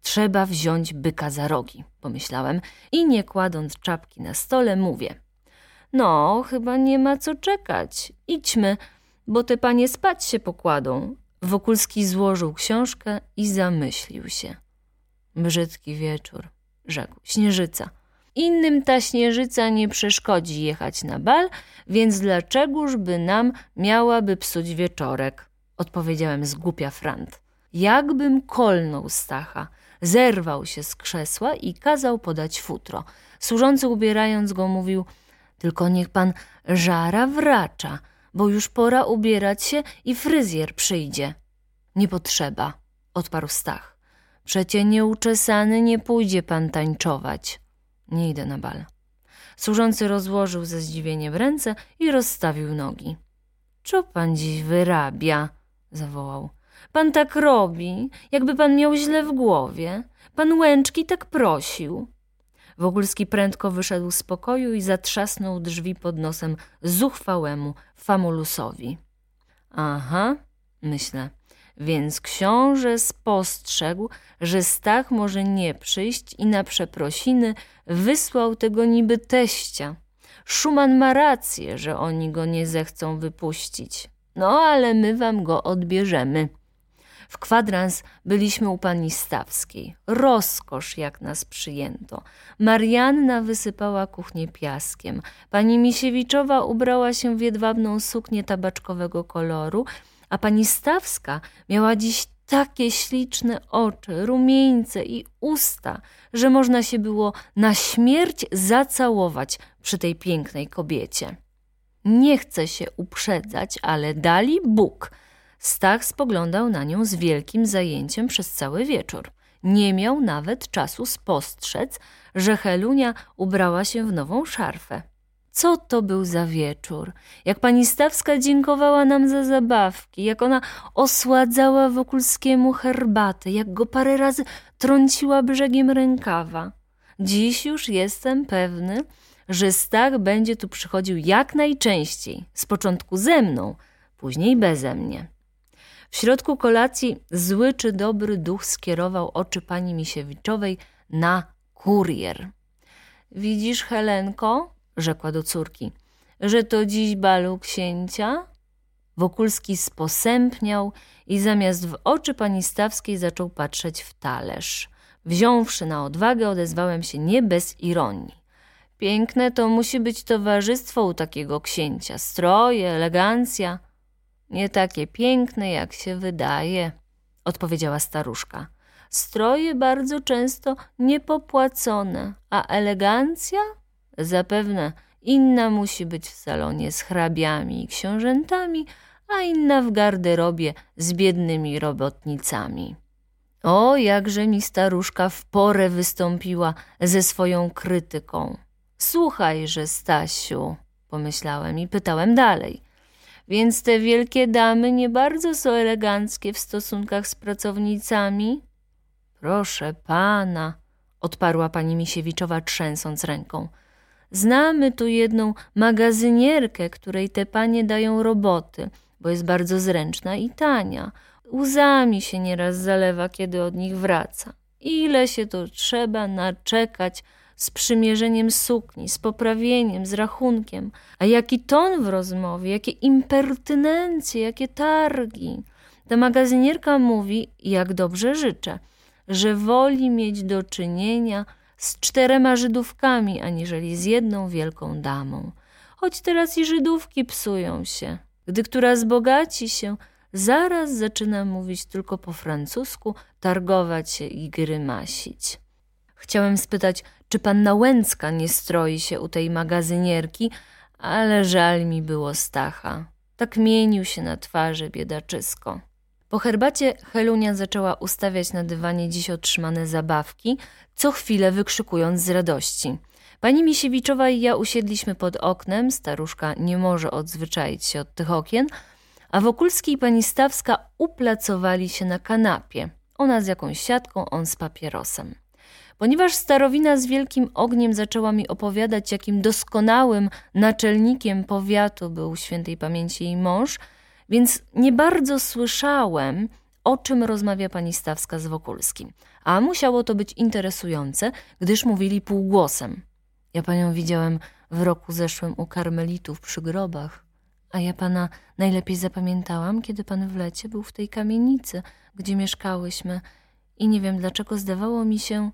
Trzeba wziąć byka za rogi, pomyślałem i nie kładąc czapki na stole mówię. No, chyba nie ma co czekać. Idźmy, bo te panie spać się pokładą. Wokulski złożył książkę i zamyślił się. Brzydki wieczór, rzekł. Śnieżyca. Innym ta śnieżyca nie przeszkodzi jechać na bal, więc dlaczegoż by nam miałaby psuć wieczorek? Odpowiedziałem z głupia frant. Jakbym kolnął Stacha – Zerwał się z krzesła i kazał podać futro. Służący ubierając go mówił Tylko niech pan żara wracza, bo już pora ubierać się i fryzjer przyjdzie. Nie potrzeba, odparł Stach. Przecie nieuczesany nie pójdzie pan tańczować. Nie idę na bal. Służący rozłożył ze zdziwieniem ręce i rozstawił nogi. Co pan dziś wyrabia? zawołał. Pan tak robi, jakby pan miał źle w głowie. Pan Łęczki tak prosił. Wogulski prędko wyszedł z pokoju i zatrzasnął drzwi pod nosem zuchwałemu Famulusowi. Aha, myślę, więc książę spostrzegł, że Stach może nie przyjść i na przeprosiny wysłał tego niby teścia. Szuman ma rację, że oni go nie zechcą wypuścić. No, ale my wam go odbierzemy. W kwadrans byliśmy u pani Stawskiej. Rozkosz, jak nas przyjęto. Marianna wysypała kuchnię piaskiem. Pani Misiewiczowa ubrała się w jedwabną suknię tabaczkowego koloru, a pani Stawska miała dziś takie śliczne oczy, rumieńce i usta, że można się było na śmierć zacałować przy tej pięknej kobiecie. Nie chcę się uprzedzać, ale dali Bóg. Stach spoglądał na nią z wielkim zajęciem przez cały wieczór. Nie miał nawet czasu spostrzec, że Helunia ubrała się w nową szarfę. Co to był za wieczór? Jak pani Stawska dziękowała nam za zabawki, jak ona osładzała Wokulskiemu herbatę, jak go parę razy trąciła brzegiem rękawa. Dziś już jestem pewny, że Stach będzie tu przychodził jak najczęściej, z początku ze mną, później beze mnie. W środku kolacji zły czy dobry duch skierował oczy pani Misiewiczowej na kurier. Widzisz, Helenko, rzekła do córki, że to dziś balu księcia? Wokulski sposępniał i zamiast w oczy pani Stawskiej zaczął patrzeć w talerz. Wziąwszy na odwagę, odezwałem się nie bez ironii. Piękne to musi być towarzystwo u takiego księcia, stroje, elegancja. Nie takie piękne, jak się wydaje, odpowiedziała staruszka. Stroje bardzo często niepopłacone, a elegancja? Zapewne inna musi być w salonie z hrabiami i książętami, a inna w garderobie z biednymi robotnicami. O, jakże mi staruszka w porę wystąpiła ze swoją krytyką. Słuchajże, Stasiu, pomyślałem i pytałem dalej. Więc te wielkie damy nie bardzo są eleganckie w stosunkach z pracownicami? Proszę pana, odparła pani Misiewiczowa trzęsąc ręką. Znamy tu jedną magazynierkę, której te panie dają roboty, bo jest bardzo zręczna i tania. Łzami się nieraz zalewa, kiedy od nich wraca. Ile się to trzeba naczekać z przymierzeniem sukni, z poprawieniem, z rachunkiem. A jaki ton w rozmowie, jakie impertynencje, jakie targi. Ta magazynierka mówi, jak dobrze życzę, że woli mieć do czynienia z czterema Żydówkami, aniżeli z jedną wielką damą. Choć teraz i Żydówki psują się. Gdy która zbogaci się, zaraz zaczyna mówić tylko po francusku, targować się i grymasić. Chciałem spytać, czy panna Łęcka nie stroi się u tej magazynierki, ale żal mi było Stacha. Tak mienił się na twarzy biedaczysko. Po herbacie Helunia zaczęła ustawiać na dywanie dziś otrzymane zabawki, co chwilę wykrzykując z radości. Pani Misiewiczowa i ja usiedliśmy pod oknem, staruszka nie może odzwyczaić się od tych okien, a Wokulski i pani Stawska uplacowali się na kanapie. Ona z jakąś siatką, on z papierosem. Ponieważ starowina z wielkim ogniem zaczęła mi opowiadać, jakim doskonałym naczelnikiem powiatu był świętej pamięci jej mąż, więc nie bardzo słyszałem, o czym rozmawia pani Stawska z Wokulskim. A musiało to być interesujące, gdyż mówili półgłosem. Ja panią widziałem w roku zeszłym u karmelitów przy grobach, a ja pana najlepiej zapamiętałam, kiedy pan w lecie był w tej kamienicy, gdzie mieszkałyśmy i nie wiem dlaczego zdawało mi się,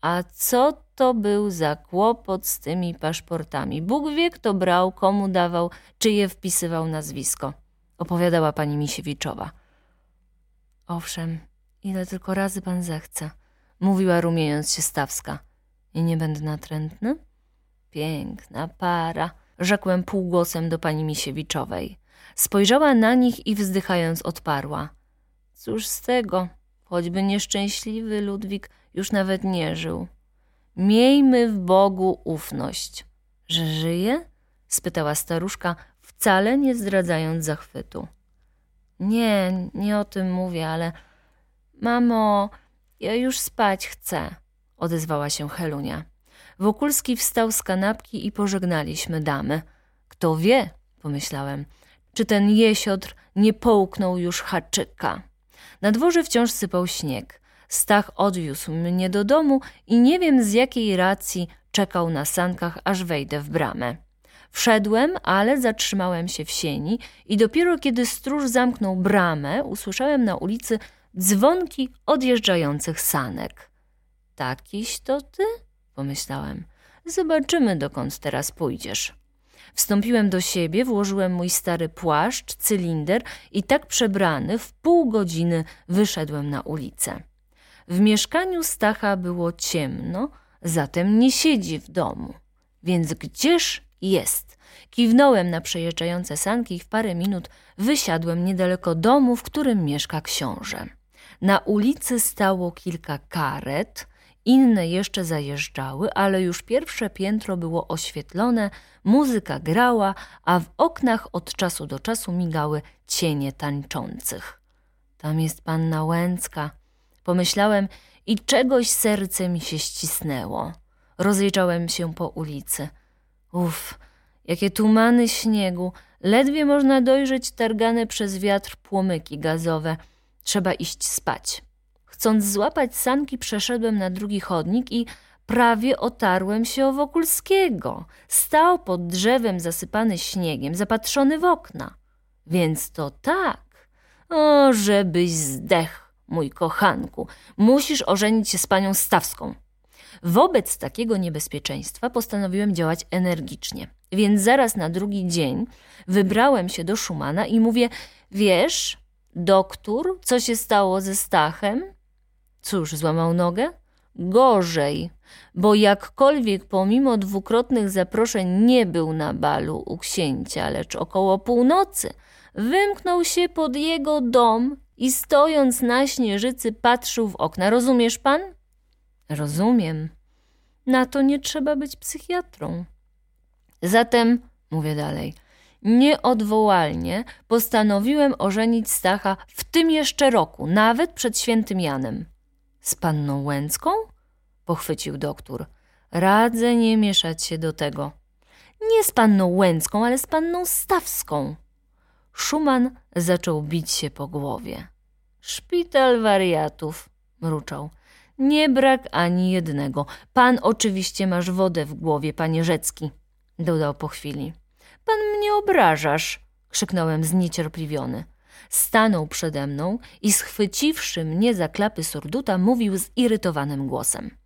a co to był za kłopot z tymi paszportami? Bóg wie, kto brał, komu dawał, czyje wpisywał nazwisko, opowiadała pani Misiewiczowa. Owszem, ile tylko razy pan zechce, mówiła rumiejąc się Stawska. I nie będę natrętny? Piękna para, rzekłem półgłosem do pani Misiewiczowej. Spojrzała na nich i wzdychając odparła. Cóż z tego, choćby nieszczęśliwy Ludwik już nawet nie żył. Miejmy w Bogu ufność. Że żyje? spytała staruszka, wcale nie zdradzając zachwytu. Nie, nie o tym mówię, ale mamo, ja już spać chcę, odezwała się Helunia. Wokulski wstał z kanapki i pożegnaliśmy damy. Kto wie, pomyślałem, czy ten jesiotr nie połknął już haczyka. Na dworze wciąż sypał śnieg. Stach odwiózł mnie do domu i nie wiem z jakiej racji czekał na sankach, aż wejdę w bramę. Wszedłem, ale zatrzymałem się w sieni i dopiero kiedy stróż zamknął bramę, usłyszałem na ulicy dzwonki odjeżdżających sanek. Takiś to ty? pomyślałem. Zobaczymy, dokąd teraz pójdziesz. Wstąpiłem do siebie, włożyłem mój stary płaszcz, cylinder i tak przebrany w pół godziny wyszedłem na ulicę. W mieszkaniu Stacha było ciemno, zatem nie siedzi w domu. Więc gdzież jest? Kiwnąłem na przejeżdżające sanki i w parę minut wysiadłem niedaleko domu, w którym mieszka książę. Na ulicy stało kilka karet, inne jeszcze zajeżdżały, ale już pierwsze piętro było oświetlone, muzyka grała, a w oknach od czasu do czasu migały cienie tańczących. Tam jest panna Łęcka. Pomyślałem i czegoś serce mi się ścisnęło. Rozejrzałem się po ulicy. Uff, jakie tumany śniegu, ledwie można dojrzeć targane przez wiatr płomyki gazowe. Trzeba iść spać. Chcąc złapać sanki, przeszedłem na drugi chodnik i prawie otarłem się o Wokulskiego. Stał pod drzewem zasypany śniegiem, zapatrzony w okna. Więc to tak. O, żebyś zdech, mój kochanku. Musisz ożenić się z panią Stawską. Wobec takiego niebezpieczeństwa postanowiłem działać energicznie. Więc zaraz na drugi dzień wybrałem się do Szumana i mówię: Wiesz, doktor, co się stało ze Stachem? Cóż, złamał nogę? Gorzej, bo jakkolwiek pomimo dwukrotnych zaproszeń nie był na balu u księcia, lecz około północy wymknął się pod jego dom i stojąc na śnieżycy patrzył w okna. Rozumiesz pan? Rozumiem. Na to nie trzeba być psychiatrą. Zatem, mówię dalej, nieodwołalnie postanowiłem ożenić Stacha w tym jeszcze roku, nawet przed świętym Janem. Z panną Łęcką? pochwycił doktor. Radzę nie mieszać się do tego. Nie z panną Łęcką, ale z panną Stawską. Szuman zaczął bić się po głowie. Szpital wariatów, mruczał. Nie brak ani jednego. Pan oczywiście masz wodę w głowie, panie Rzecki, dodał po chwili. Pan mnie obrażasz, krzyknąłem zniecierpliwiony. Stanął przede mną i schwyciwszy mnie za klapy surduta, mówił zirytowanym głosem.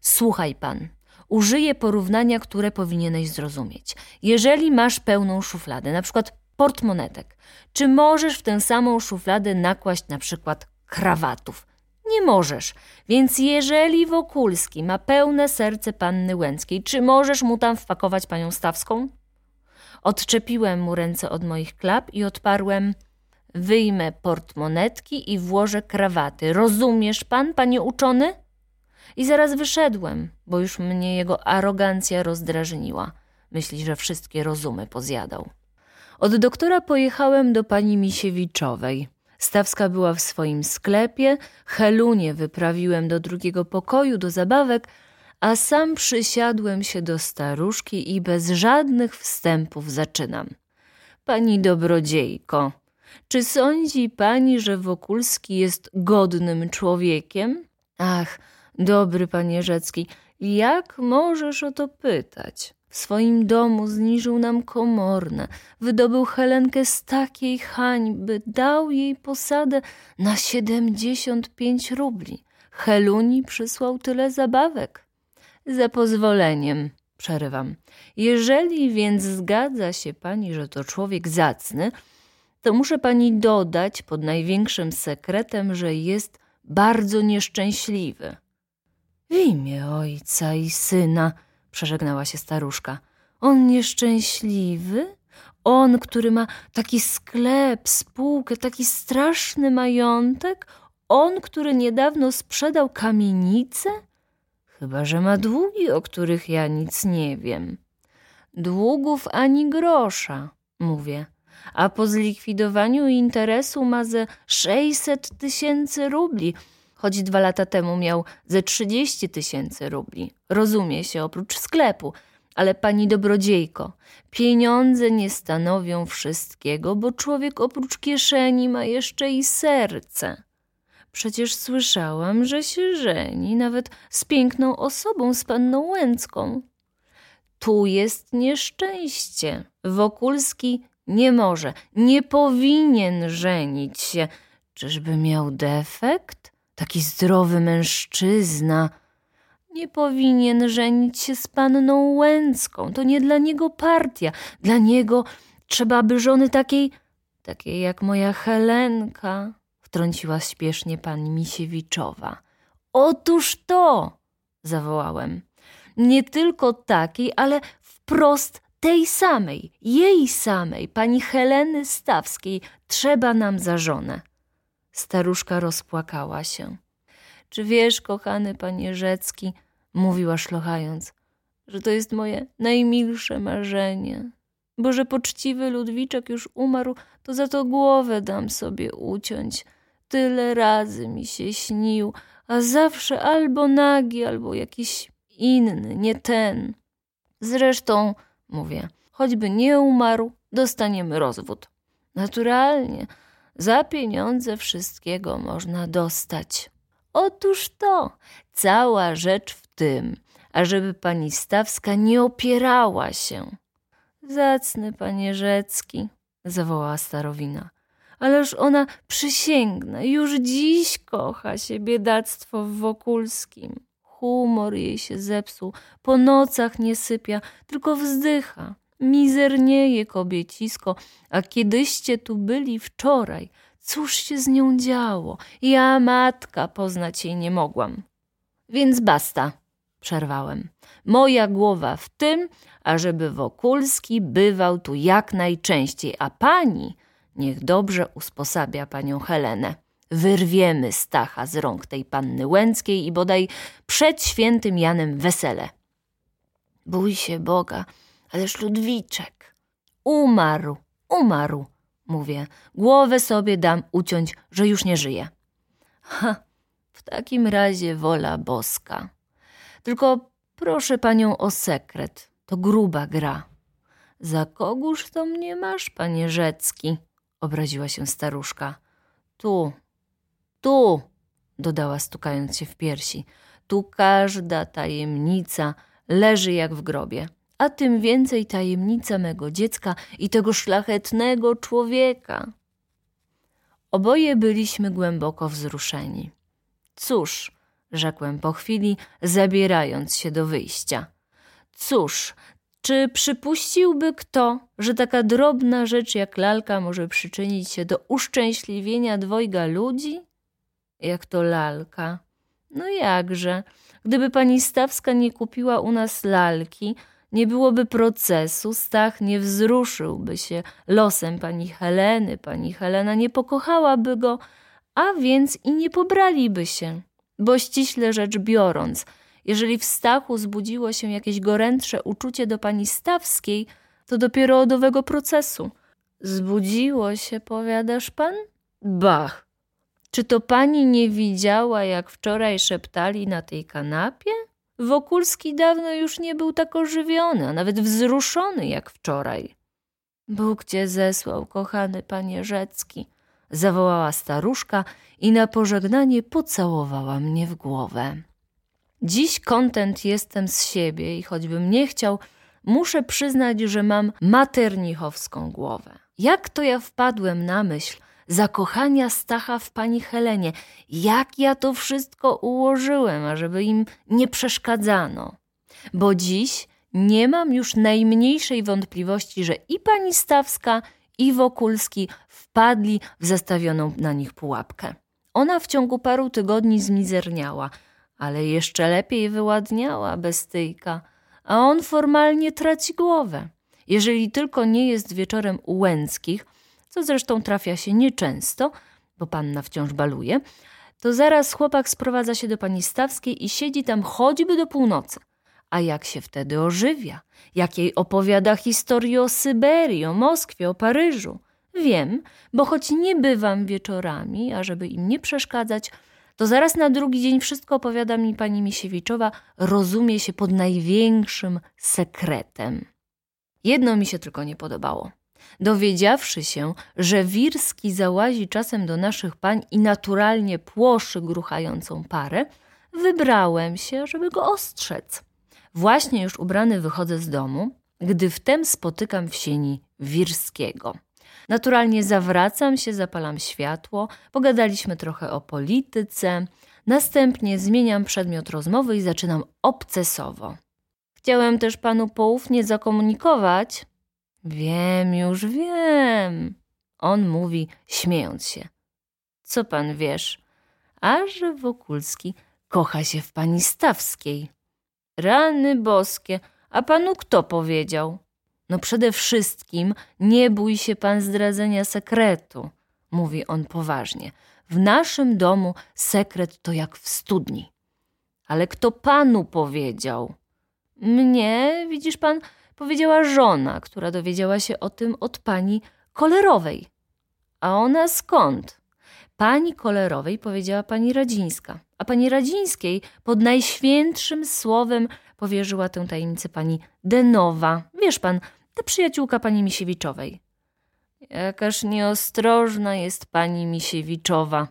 Słuchaj pan, użyję porównania, które powinieneś zrozumieć. Jeżeli masz pełną szufladę, na przykład portmonetek, czy możesz w tę samą szufladę nakłaść na przykład krawatów? Nie możesz. Więc jeżeli Wokulski ma pełne serce panny Łęckiej, czy możesz mu tam wpakować panią Stawską? Odczepiłem mu ręce od moich klap i odparłem wyjmę portmonetki i włożę krawaty. Rozumiesz pan, panie uczony? I zaraz wyszedłem, bo już mnie jego arogancja rozdrażniła. Myśli, że wszystkie rozumy pozjadał. Od doktora pojechałem do pani Misiewiczowej. Stawska była w swoim sklepie, Helunię wyprawiłem do drugiego pokoju do zabawek, a sam przysiadłem się do staruszki i bez żadnych wstępów zaczynam. Pani dobrodziejko, czy sądzi pani, że Wokulski jest godnym człowiekiem? Ach, dobry panie Rzecki, jak możesz o to pytać? W swoim domu zniżył nam komorne, wydobył Helenkę z takiej hańby, dał jej posadę na siedemdziesiąt pięć rubli. Heluni przysłał tyle zabawek. Za pozwoleniem, przerywam. Jeżeli więc zgadza się pani, że to człowiek zacny, to muszę pani dodać pod największym sekretem, że jest bardzo nieszczęśliwy. W imię ojca i syna, przeżegnała się staruszka. On nieszczęśliwy? On, który ma taki sklep, spółkę, taki straszny majątek? On, który niedawno sprzedał kamienicę? Chyba, że ma długi, o których ja nic nie wiem. Długów ani grosza, mówię a po zlikwidowaniu interesu ma ze 600 tysięcy rubli, choć dwa lata temu miał ze 30 tysięcy rubli. Rozumie się, oprócz sklepu. Ale pani dobrodziejko, pieniądze nie stanowią wszystkiego, bo człowiek oprócz kieszeni ma jeszcze i serce. Przecież słyszałam, że się żeni, nawet z piękną osobą, z panną Łęcką. Tu jest nieszczęście. Wokulski nie może, nie powinien żenić się. Czyżby miał defekt? Taki zdrowy mężczyzna. Nie powinien żenić się z panną Łęcką. To nie dla niego partia. Dla niego trzeba by żony takiej, takiej jak moja Helenka wtrąciła śpiesznie pani Misiewiczowa. Otóż to! zawołałem. Nie tylko takiej, ale wprost tej samej, jej samej, pani Heleny Stawskiej, trzeba nam za żonę. Staruszka rozpłakała się. Czy wiesz, kochany panie Rzecki, mówiła szlochając, że to jest moje najmilsze marzenie, bo że poczciwy Ludwiczek już umarł, to za to głowę dam sobie uciąć. Tyle razy mi się śnił, a zawsze albo nagi, albo jakiś inny, nie ten. Zresztą, mówię, choćby nie umarł, dostaniemy rozwód. Naturalnie, za pieniądze wszystkiego można dostać. Otóż to, cała rzecz w tym, ażeby pani Stawska nie opierała się. Zacny panie Rzecki, zawołała starowina. Ależ ona przysięgnę, już dziś kocha się biedactwo w Wokulskim. Humor jej się zepsuł, po nocach nie sypia, tylko wzdycha. Mizernieje kobiecisko, a kiedyście tu byli wczoraj, cóż się z nią działo? Ja, matka, poznać jej nie mogłam. Więc basta, przerwałem. Moja głowa w tym, ażeby Wokulski bywał tu jak najczęściej, a pani Niech dobrze usposabia panią Helenę. Wyrwiemy Stacha z rąk tej panny Łęckiej i bodaj przed świętym Janem wesele. Bój się Boga, ależ Ludwiczek. Umarł, umarł, mówię. Głowę sobie dam uciąć, że już nie żyje. Ha, w takim razie wola boska. Tylko proszę panią o sekret, to gruba gra. Za kogóż to mnie masz, panie Rzecki? obraziła się staruszka. Tu, tu, dodała stukając się w piersi. Tu każda tajemnica leży jak w grobie, a tym więcej tajemnica mego dziecka i tego szlachetnego człowieka. Oboje byliśmy głęboko wzruszeni. Cóż, rzekłem po chwili, zabierając się do wyjścia. Cóż, czy przypuściłby kto, że taka drobna rzecz jak lalka może przyczynić się do uszczęśliwienia dwojga ludzi? Jak to lalka? No jakże? Gdyby pani Stawska nie kupiła u nas lalki, nie byłoby procesu, Stach nie wzruszyłby się losem pani Heleny, pani Helena nie pokochałaby go, a więc i nie pobraliby się. Bo ściśle rzecz biorąc – jeżeli w Stachu zbudziło się jakieś gorętsze uczucie do pani Stawskiej, to dopiero od owego procesu. Zbudziło się, powiadasz pan? Bach! Czy to pani nie widziała, jak wczoraj szeptali na tej kanapie? Wokulski dawno już nie był tak ożywiony, a nawet wzruszony jak wczoraj. Bóg cię zesłał, kochany panie Rzecki, zawołała staruszka i na pożegnanie pocałowała mnie w głowę. Dziś kontent jestem z siebie i choćbym nie chciał, muszę przyznać, że mam maternichowską głowę. Jak to ja wpadłem na myśl zakochania Stacha w pani Helenie? Jak ja to wszystko ułożyłem, ażeby im nie przeszkadzano? Bo dziś nie mam już najmniejszej wątpliwości, że i pani Stawska, i Wokulski wpadli w zastawioną na nich pułapkę. Ona w ciągu paru tygodni zmizerniała – ale jeszcze lepiej wyładniała bestyjka, a on formalnie traci głowę. Jeżeli tylko nie jest wieczorem u Łęckich, co zresztą trafia się nieczęsto, bo panna wciąż baluje, to zaraz chłopak sprowadza się do pani Stawskiej i siedzi tam choćby do północy. A jak się wtedy ożywia, jak jej opowiada historię o Syberii, o Moskwie, o Paryżu. Wiem, bo choć nie bywam wieczorami, ażeby im nie przeszkadzać, to zaraz na drugi dzień wszystko opowiada mi pani Misiewiczowa, rozumie się pod największym sekretem. Jedno mi się tylko nie podobało. Dowiedziawszy się, że Wirski załazi czasem do naszych pań i naturalnie płoszy gruchającą parę, wybrałem się, żeby go ostrzec. Właśnie już ubrany wychodzę z domu, gdy wtem spotykam w sieni Wirskiego. Naturalnie zawracam się, zapalam światło, pogadaliśmy trochę o polityce, następnie zmieniam przedmiot rozmowy i zaczynam obcesowo. Chciałem też panu poufnie zakomunikować. Wiem, już wiem. On mówi, śmiejąc się. Co pan wiesz? A że Wokulski kocha się w pani Stawskiej. Rany boskie, a panu kto powiedział? No przede wszystkim nie bój się pan zdradzenia sekretu, mówi on poważnie. W naszym domu sekret to jak w studni. Ale kto panu powiedział? Mnie, widzisz pan, powiedziała żona, która dowiedziała się o tym od pani kolerowej. A ona skąd? Pani kolerowej powiedziała pani Radzińska, a pani Radzińskiej pod najświętszym słowem powierzyła tę tajemnicę pani Denowa. Wiesz pan, ta przyjaciółka pani Misiewiczowej. Jakaż nieostrożna jest pani Misiewiczowa.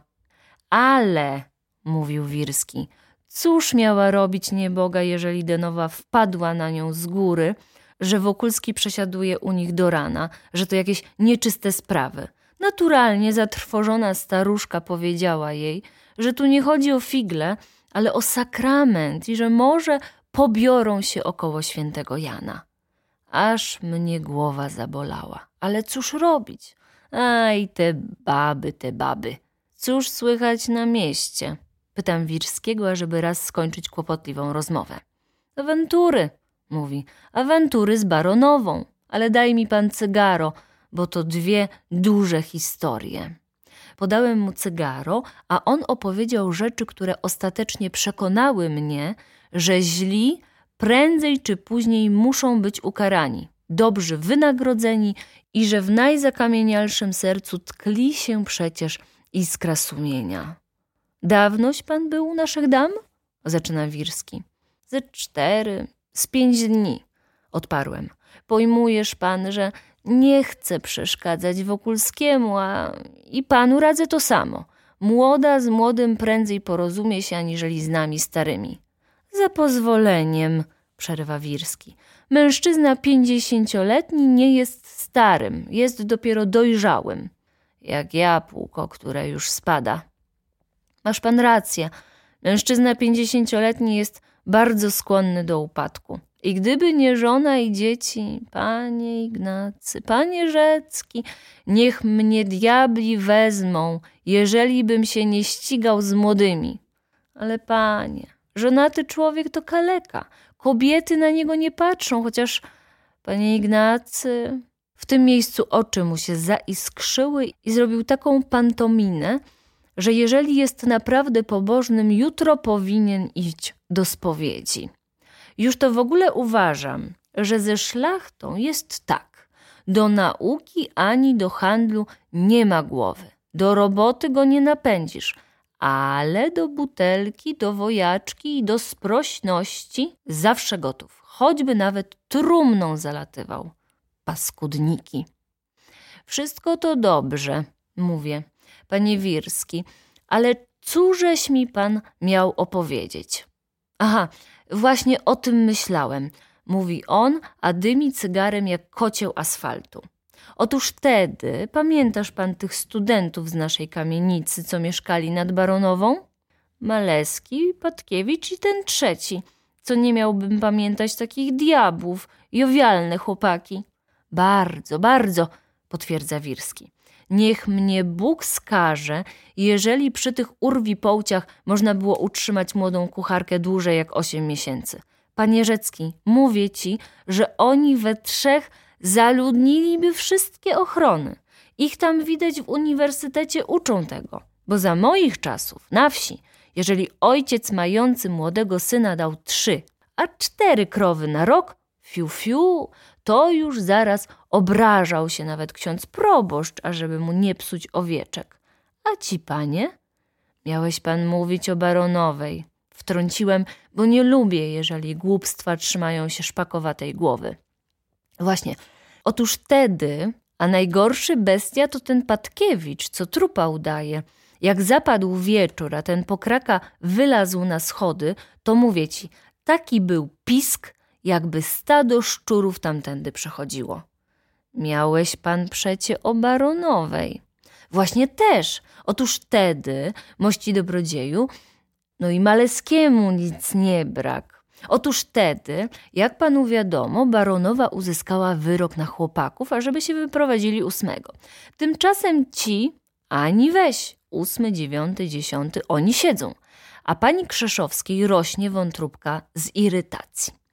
Ale, mówił Wirski, cóż miała robić nieboga, jeżeli Denowa wpadła na nią z góry, że Wokulski przesiaduje u nich do rana, że to jakieś nieczyste sprawy. Naturalnie zatrwożona staruszka powiedziała jej, że tu nie chodzi o figle, ale o sakrament i że może pobiorą się około świętego Jana. Aż mnie głowa zabolała. Ale cóż robić? Aj, te baby, te baby. Cóż słychać na mieście? Pytam Wirskiego, ażeby raz skończyć kłopotliwą rozmowę. Awantury, mówi. Awantury z baronową. Ale daj mi pan cygaro, bo to dwie duże historie. Podałem mu cygaro, a on opowiedział rzeczy, które ostatecznie przekonały mnie, że źli prędzej czy później muszą być ukarani, dobrzy wynagrodzeni i że w najzakamienialszym sercu tkli się przecież iskra sumienia. Dawnoś pan był u naszych dam? Zaczyna Wirski. Ze cztery, z pięć dni, odparłem. Pojmujesz pan, że nie chcę przeszkadzać Wokulskiemu, a i panu radzę to samo. Młoda z młodym prędzej porozumie się, aniżeli z nami starymi. Za pozwoleniem, przerywa Wirski. Mężczyzna pięćdziesięcioletni nie jest starym, jest dopiero dojrzałym. Jak jabłko, które już spada. Masz pan rację. Mężczyzna pięćdziesięcioletni jest bardzo skłonny do upadku. I gdyby nie żona i dzieci, panie Ignacy, panie Rzecki, niech mnie diabli wezmą, jeżeli bym się nie ścigał z młodymi. Ale panie, żonaty człowiek to kaleka. Kobiety na niego nie patrzą, chociaż, panie Ignacy, w tym miejscu oczy mu się zaiskrzyły i zrobił taką pantominę, że jeżeli jest naprawdę pobożnym, jutro powinien iść do spowiedzi. Już to w ogóle uważam, że ze szlachtą jest tak. Do nauki ani do handlu nie ma głowy. Do roboty go nie napędzisz, ale do butelki, do wojaczki i do sprośności zawsze gotów. Choćby nawet trumną zalatywał. Paskudniki. Wszystko to dobrze, mówię, panie Wirski, ale cóżeś mi pan miał opowiedzieć? Aha, Właśnie o tym myślałem, mówi on, a dymi cygarem jak kocieł asfaltu. Otóż wtedy, pamiętasz pan tych studentów z naszej kamienicy, co mieszkali nad Baronową? Maleski, Patkiewicz i ten trzeci, co nie miałbym pamiętać takich diabłów, jowialne chłopaki. Bardzo, bardzo, potwierdza Wirski. Niech mnie Bóg skaże, jeżeli przy tych urwi-połciach można było utrzymać młodą kucharkę dłużej jak osiem miesięcy. Panie Rzecki, mówię ci, że oni we trzech zaludniliby wszystkie ochrony. Ich tam widać w uniwersytecie uczą tego, bo za moich czasów na wsi, jeżeli ojciec mający młodego syna dał trzy, a cztery krowy na rok, fiu fiu, to już zaraz obrażał się nawet ksiądz proboszcz, ażeby mu nie psuć owieczek. A ci panie? Miałeś pan mówić o baronowej. Wtrąciłem, bo nie lubię, jeżeli głupstwa trzymają się szpakowatej głowy. Właśnie, otóż wtedy, a najgorszy bestia to ten Patkiewicz, co trupa udaje. Jak zapadł wieczór, a ten pokraka wylazł na schody, to mówię ci, taki był pisk, jakby stado szczurów tamtędy przechodziło. Miałeś pan przecie o baronowej. Właśnie też. Otóż wtedy, mości dobrodzieju, no i Maleskiemu nic nie brak. Otóż wtedy, jak panu wiadomo, baronowa uzyskała wyrok na chłopaków, ażeby się wyprowadzili ósmego. Tymczasem ci, ani weź, ósmy, dziewiąty, dziesiąty, oni siedzą, a pani Krzeszowskiej rośnie wątróbka z irytacji.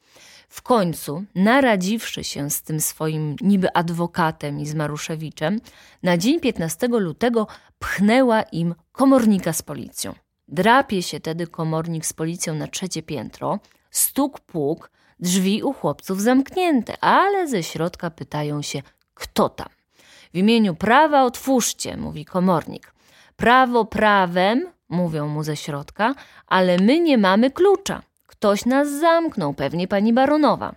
W końcu, naradziwszy się z tym swoim niby adwokatem i z Maruszewiczem, na dzień 15 lutego pchnęła im komornika z policją. Drapie się tedy komornik z policją na trzecie piętro, stuk puk, drzwi u chłopców zamknięte, ale ze środka pytają się, kto tam. W imieniu prawa otwórzcie, mówi komornik. Prawo prawem, mówią mu ze środka, ale my nie mamy klucza. Ktoś nas zamknął, pewnie pani baronowa.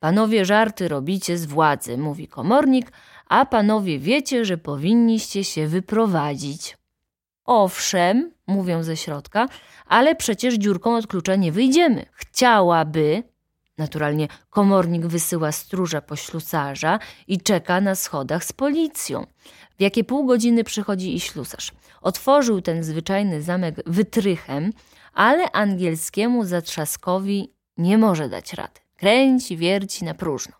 Panowie żarty robicie z władzy, mówi komornik, a panowie wiecie, że powinniście się wyprowadzić. Owszem, mówią ze środka, ale przecież dziurką od klucza nie wyjdziemy. Chciałaby, naturalnie komornik wysyła stróża po ślusarza i czeka na schodach z policją. W jakie pół godziny przychodzi i ślusarz. Otworzył ten zwyczajny zamek wytrychem, ale angielskiemu zatrzaskowi nie może dać rady. Kręci, wierci na próżno.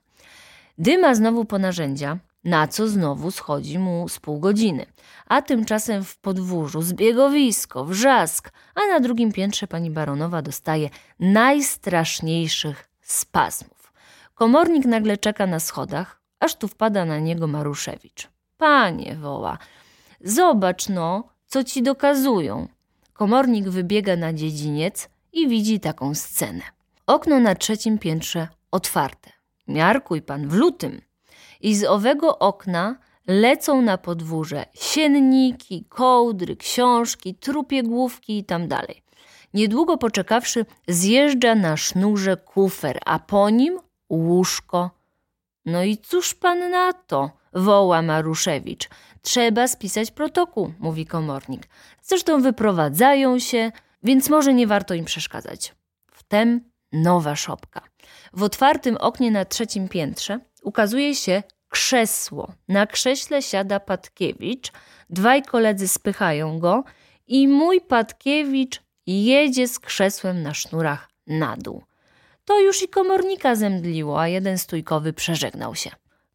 Dyma znowu po narzędzia, na co znowu schodzi mu z pół godziny. A tymczasem w podwórzu zbiegowisko, wrzask, a na drugim piętrze pani baronowa dostaje najstraszniejszych spazmów. Komornik nagle czeka na schodach, aż tu wpada na niego Maruszewicz. Panie, woła, zobacz no, co ci dokazują. Komornik wybiega na dziedziniec i widzi taką scenę. Okno na trzecim piętrze otwarte. Miarkuj pan w lutym. I z owego okna lecą na podwórze sienniki, kołdry, książki, trupie główki i tam dalej. Niedługo poczekawszy, zjeżdża na sznurze kufer, a po nim łóżko. No i cóż pan na to? woła Maruszewicz. Trzeba spisać protokół, mówi komornik. Zresztą wyprowadzają się, więc może nie warto im przeszkadzać. Wtem nowa szopka. W otwartym oknie na trzecim piętrze ukazuje się krzesło. Na krześle siada Patkiewicz, dwaj koledzy spychają go i mój Patkiewicz jedzie z krzesłem na sznurach na dół. To już i komornika zemdliło, a jeden stójkowy przeżegnał się.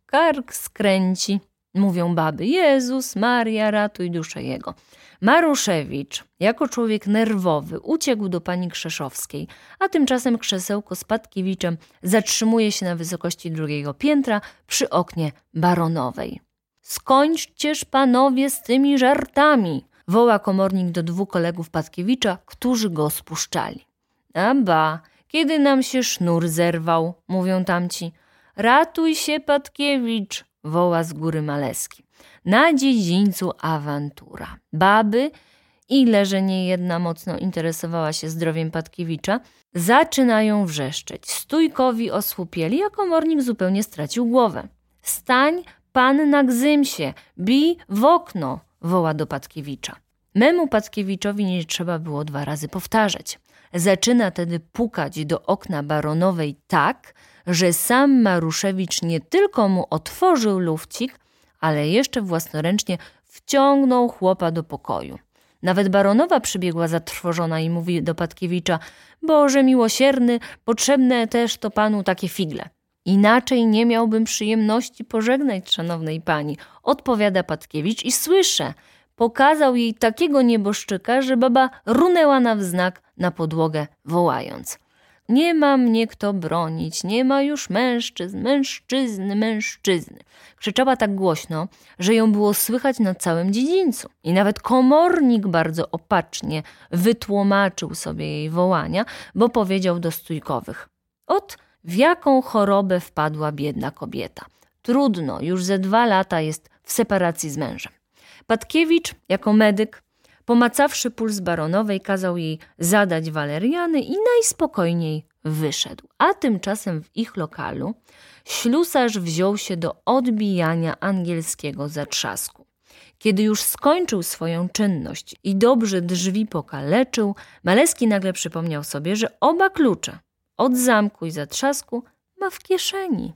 Kark skręci, mówią baby. Jezus, Maria, ratuj duszę jego. Maruszewicz, jako człowiek nerwowy, uciekł do pani Krzeszowskiej, a tymczasem krzesełko z Patkiewiczem zatrzymuje się na wysokości drugiego piętra przy oknie baronowej. Skończcież panowie z tymi żartami, woła komornik do dwóch kolegów Patkiewicza, którzy go spuszczali. A ba, kiedy nam się sznur zerwał, mówią tamci. Ratuj się, Patkiewicz, woła z góry Maleski. Na dziedzińcu awantura. Baby, ile że nie jedna mocno interesowała się zdrowiem Patkiewicza, zaczynają wrzeszczeć. Stójkowi osłupieli, a komornik zupełnie stracił głowę. Stań, pan na gzymsie, bij w okno, woła do Patkiewicza. Memu Patkiewiczowi nie trzeba było dwa razy powtarzać. Zaczyna tedy pukać do okna baronowej tak, że sam Maruszewicz nie tylko mu otworzył lufcik, ale jeszcze własnoręcznie wciągnął chłopa do pokoju. Nawet baronowa przybiegła zatrwożona i mówi do Patkiewicza: Boże miłosierny, potrzebne też to panu takie figle. Inaczej nie miałbym przyjemności pożegnać szanownej pani, odpowiada Patkiewicz i słyszę. Pokazał jej takiego nieboszczyka, że baba runęła na wznak na podłogę, wołając: nie ma mnie kto bronić, nie ma już mężczyzn, mężczyzny, mężczyzny. Krzyczała tak głośno, że ją było słychać na całym dziedzińcu. I nawet komornik bardzo opacznie wytłumaczył sobie jej wołania, bo powiedział do stójkowych: Ot, w jaką chorobę wpadła biedna kobieta. Trudno, już ze dwa lata jest w separacji z mężem. Patkiewicz, jako medyk, Pomacawszy puls baronowej, kazał jej zadać waleriany i najspokojniej wyszedł. A tymczasem w ich lokalu ślusarz wziął się do odbijania angielskiego zatrzasku. Kiedy już skończył swoją czynność i dobrze drzwi pokaleczył, Maleski nagle przypomniał sobie, że oba klucze od zamku i zatrzasku ma w kieszeni.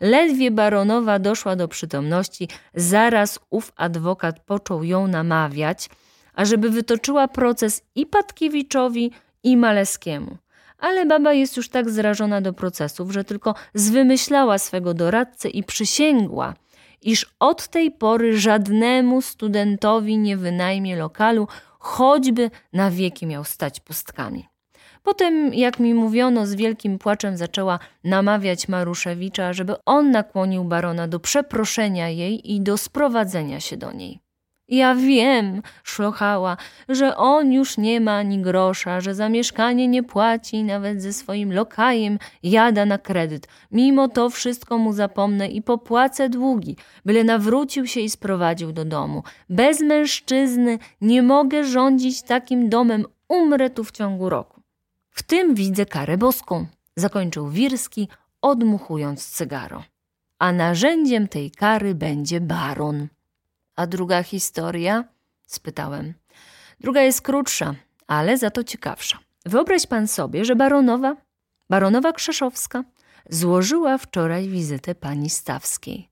Ledwie baronowa doszła do przytomności, zaraz ów adwokat począł ją namawiać, ażeby wytoczyła proces i Patkiewiczowi, i Maleskiemu. Ale baba jest już tak zrażona do procesów, że tylko zwymyślała swego doradcę i przysięgła, iż od tej pory żadnemu studentowi nie wynajmie lokalu, choćby na wieki miał stać pustkami. Potem, jak mi mówiono, z wielkim płaczem zaczęła namawiać Maruszewicza, żeby on nakłonił barona do przeproszenia jej i do sprowadzenia się do niej. Ja wiem, szlochała, że on już nie ma ani grosza, że za mieszkanie nie płaci, nawet ze swoim lokajem jada na kredyt. Mimo to wszystko mu zapomnę i popłacę długi, byle nawrócił się i sprowadził do domu. Bez mężczyzny nie mogę rządzić takim domem, umrę tu w ciągu roku. W tym widzę karę boską, zakończył Wirski, odmuchując cygaro. A narzędziem tej kary będzie baron. A druga historia? spytałem. Druga jest krótsza, ale za to ciekawsza. Wyobraź pan sobie, że baronowa, baronowa Krzeszowska, złożyła wczoraj wizytę pani Stawskiej.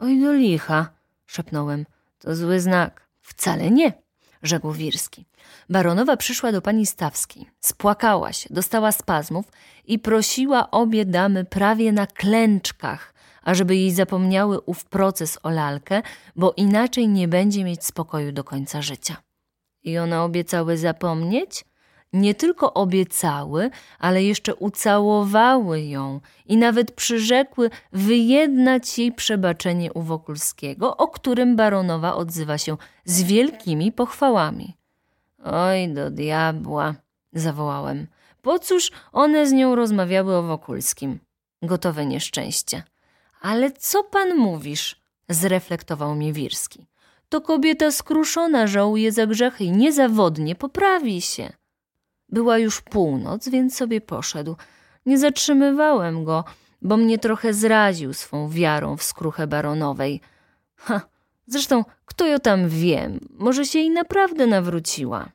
Oj do licha, szepnąłem. To zły znak. Wcale nie, rzekł Wirski. Baronowa przyszła do pani Stawskiej, spłakała się, dostała spazmów i prosiła obie damy prawie na klęczkach, ażeby jej zapomniały ów proces o lalkę, bo inaczej nie będzie mieć spokoju do końca życia. I one obiecały zapomnieć? Nie tylko obiecały, ale jeszcze ucałowały ją i nawet przyrzekły wyjednać jej przebaczenie u Wokulskiego, o którym baronowa odzywa się z wielkimi pochwałami. Oj, do diabła, zawołałem. Po cóż one z nią rozmawiały o Wokulskim? Gotowe nieszczęście. Ale co pan mówisz? zreflektował mnie Wirski. To kobieta skruszona, żałuje za grzechy i niezawodnie poprawi się. Była już północ, więc sobie poszedł. Nie zatrzymywałem go, bo mnie trochę zraził swą wiarą w skruchę baronowej. Ha, zresztą kto ją tam wie, może się jej naprawdę nawróciła.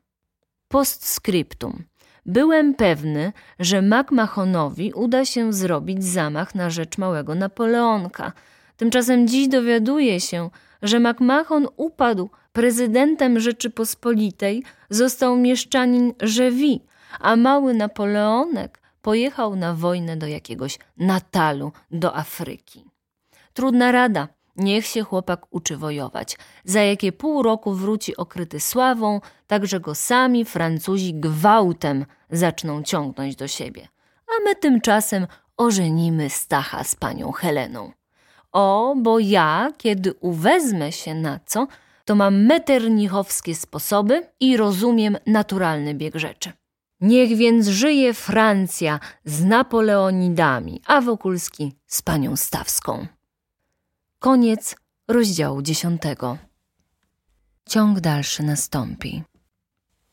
Postscriptum. Byłem pewny, że MacMahonowi uda się zrobić zamach na rzecz małego Napoleonka. Tymczasem dziś dowiaduje się, że MacMahon upadł prezydentem Rzeczypospolitej, został mieszczanin Żewi, a mały Napoleonek pojechał na wojnę do jakiegoś Natalu, do Afryki. Trudna rada, Niech się chłopak uczy wojować. Za jakie pół roku wróci okryty sławą, tak że go sami Francuzi gwałtem zaczną ciągnąć do siebie. A my tymczasem ożenimy Stacha z panią Heleną. O, bo ja, kiedy uwezmę się na co, to mam meternichowskie sposoby i rozumiem naturalny bieg rzeczy. Niech więc żyje Francja z Napoleonidami, a Wokulski z panią Stawską. Koniec rozdziału dziesiątego. Ciąg dalszy nastąpi.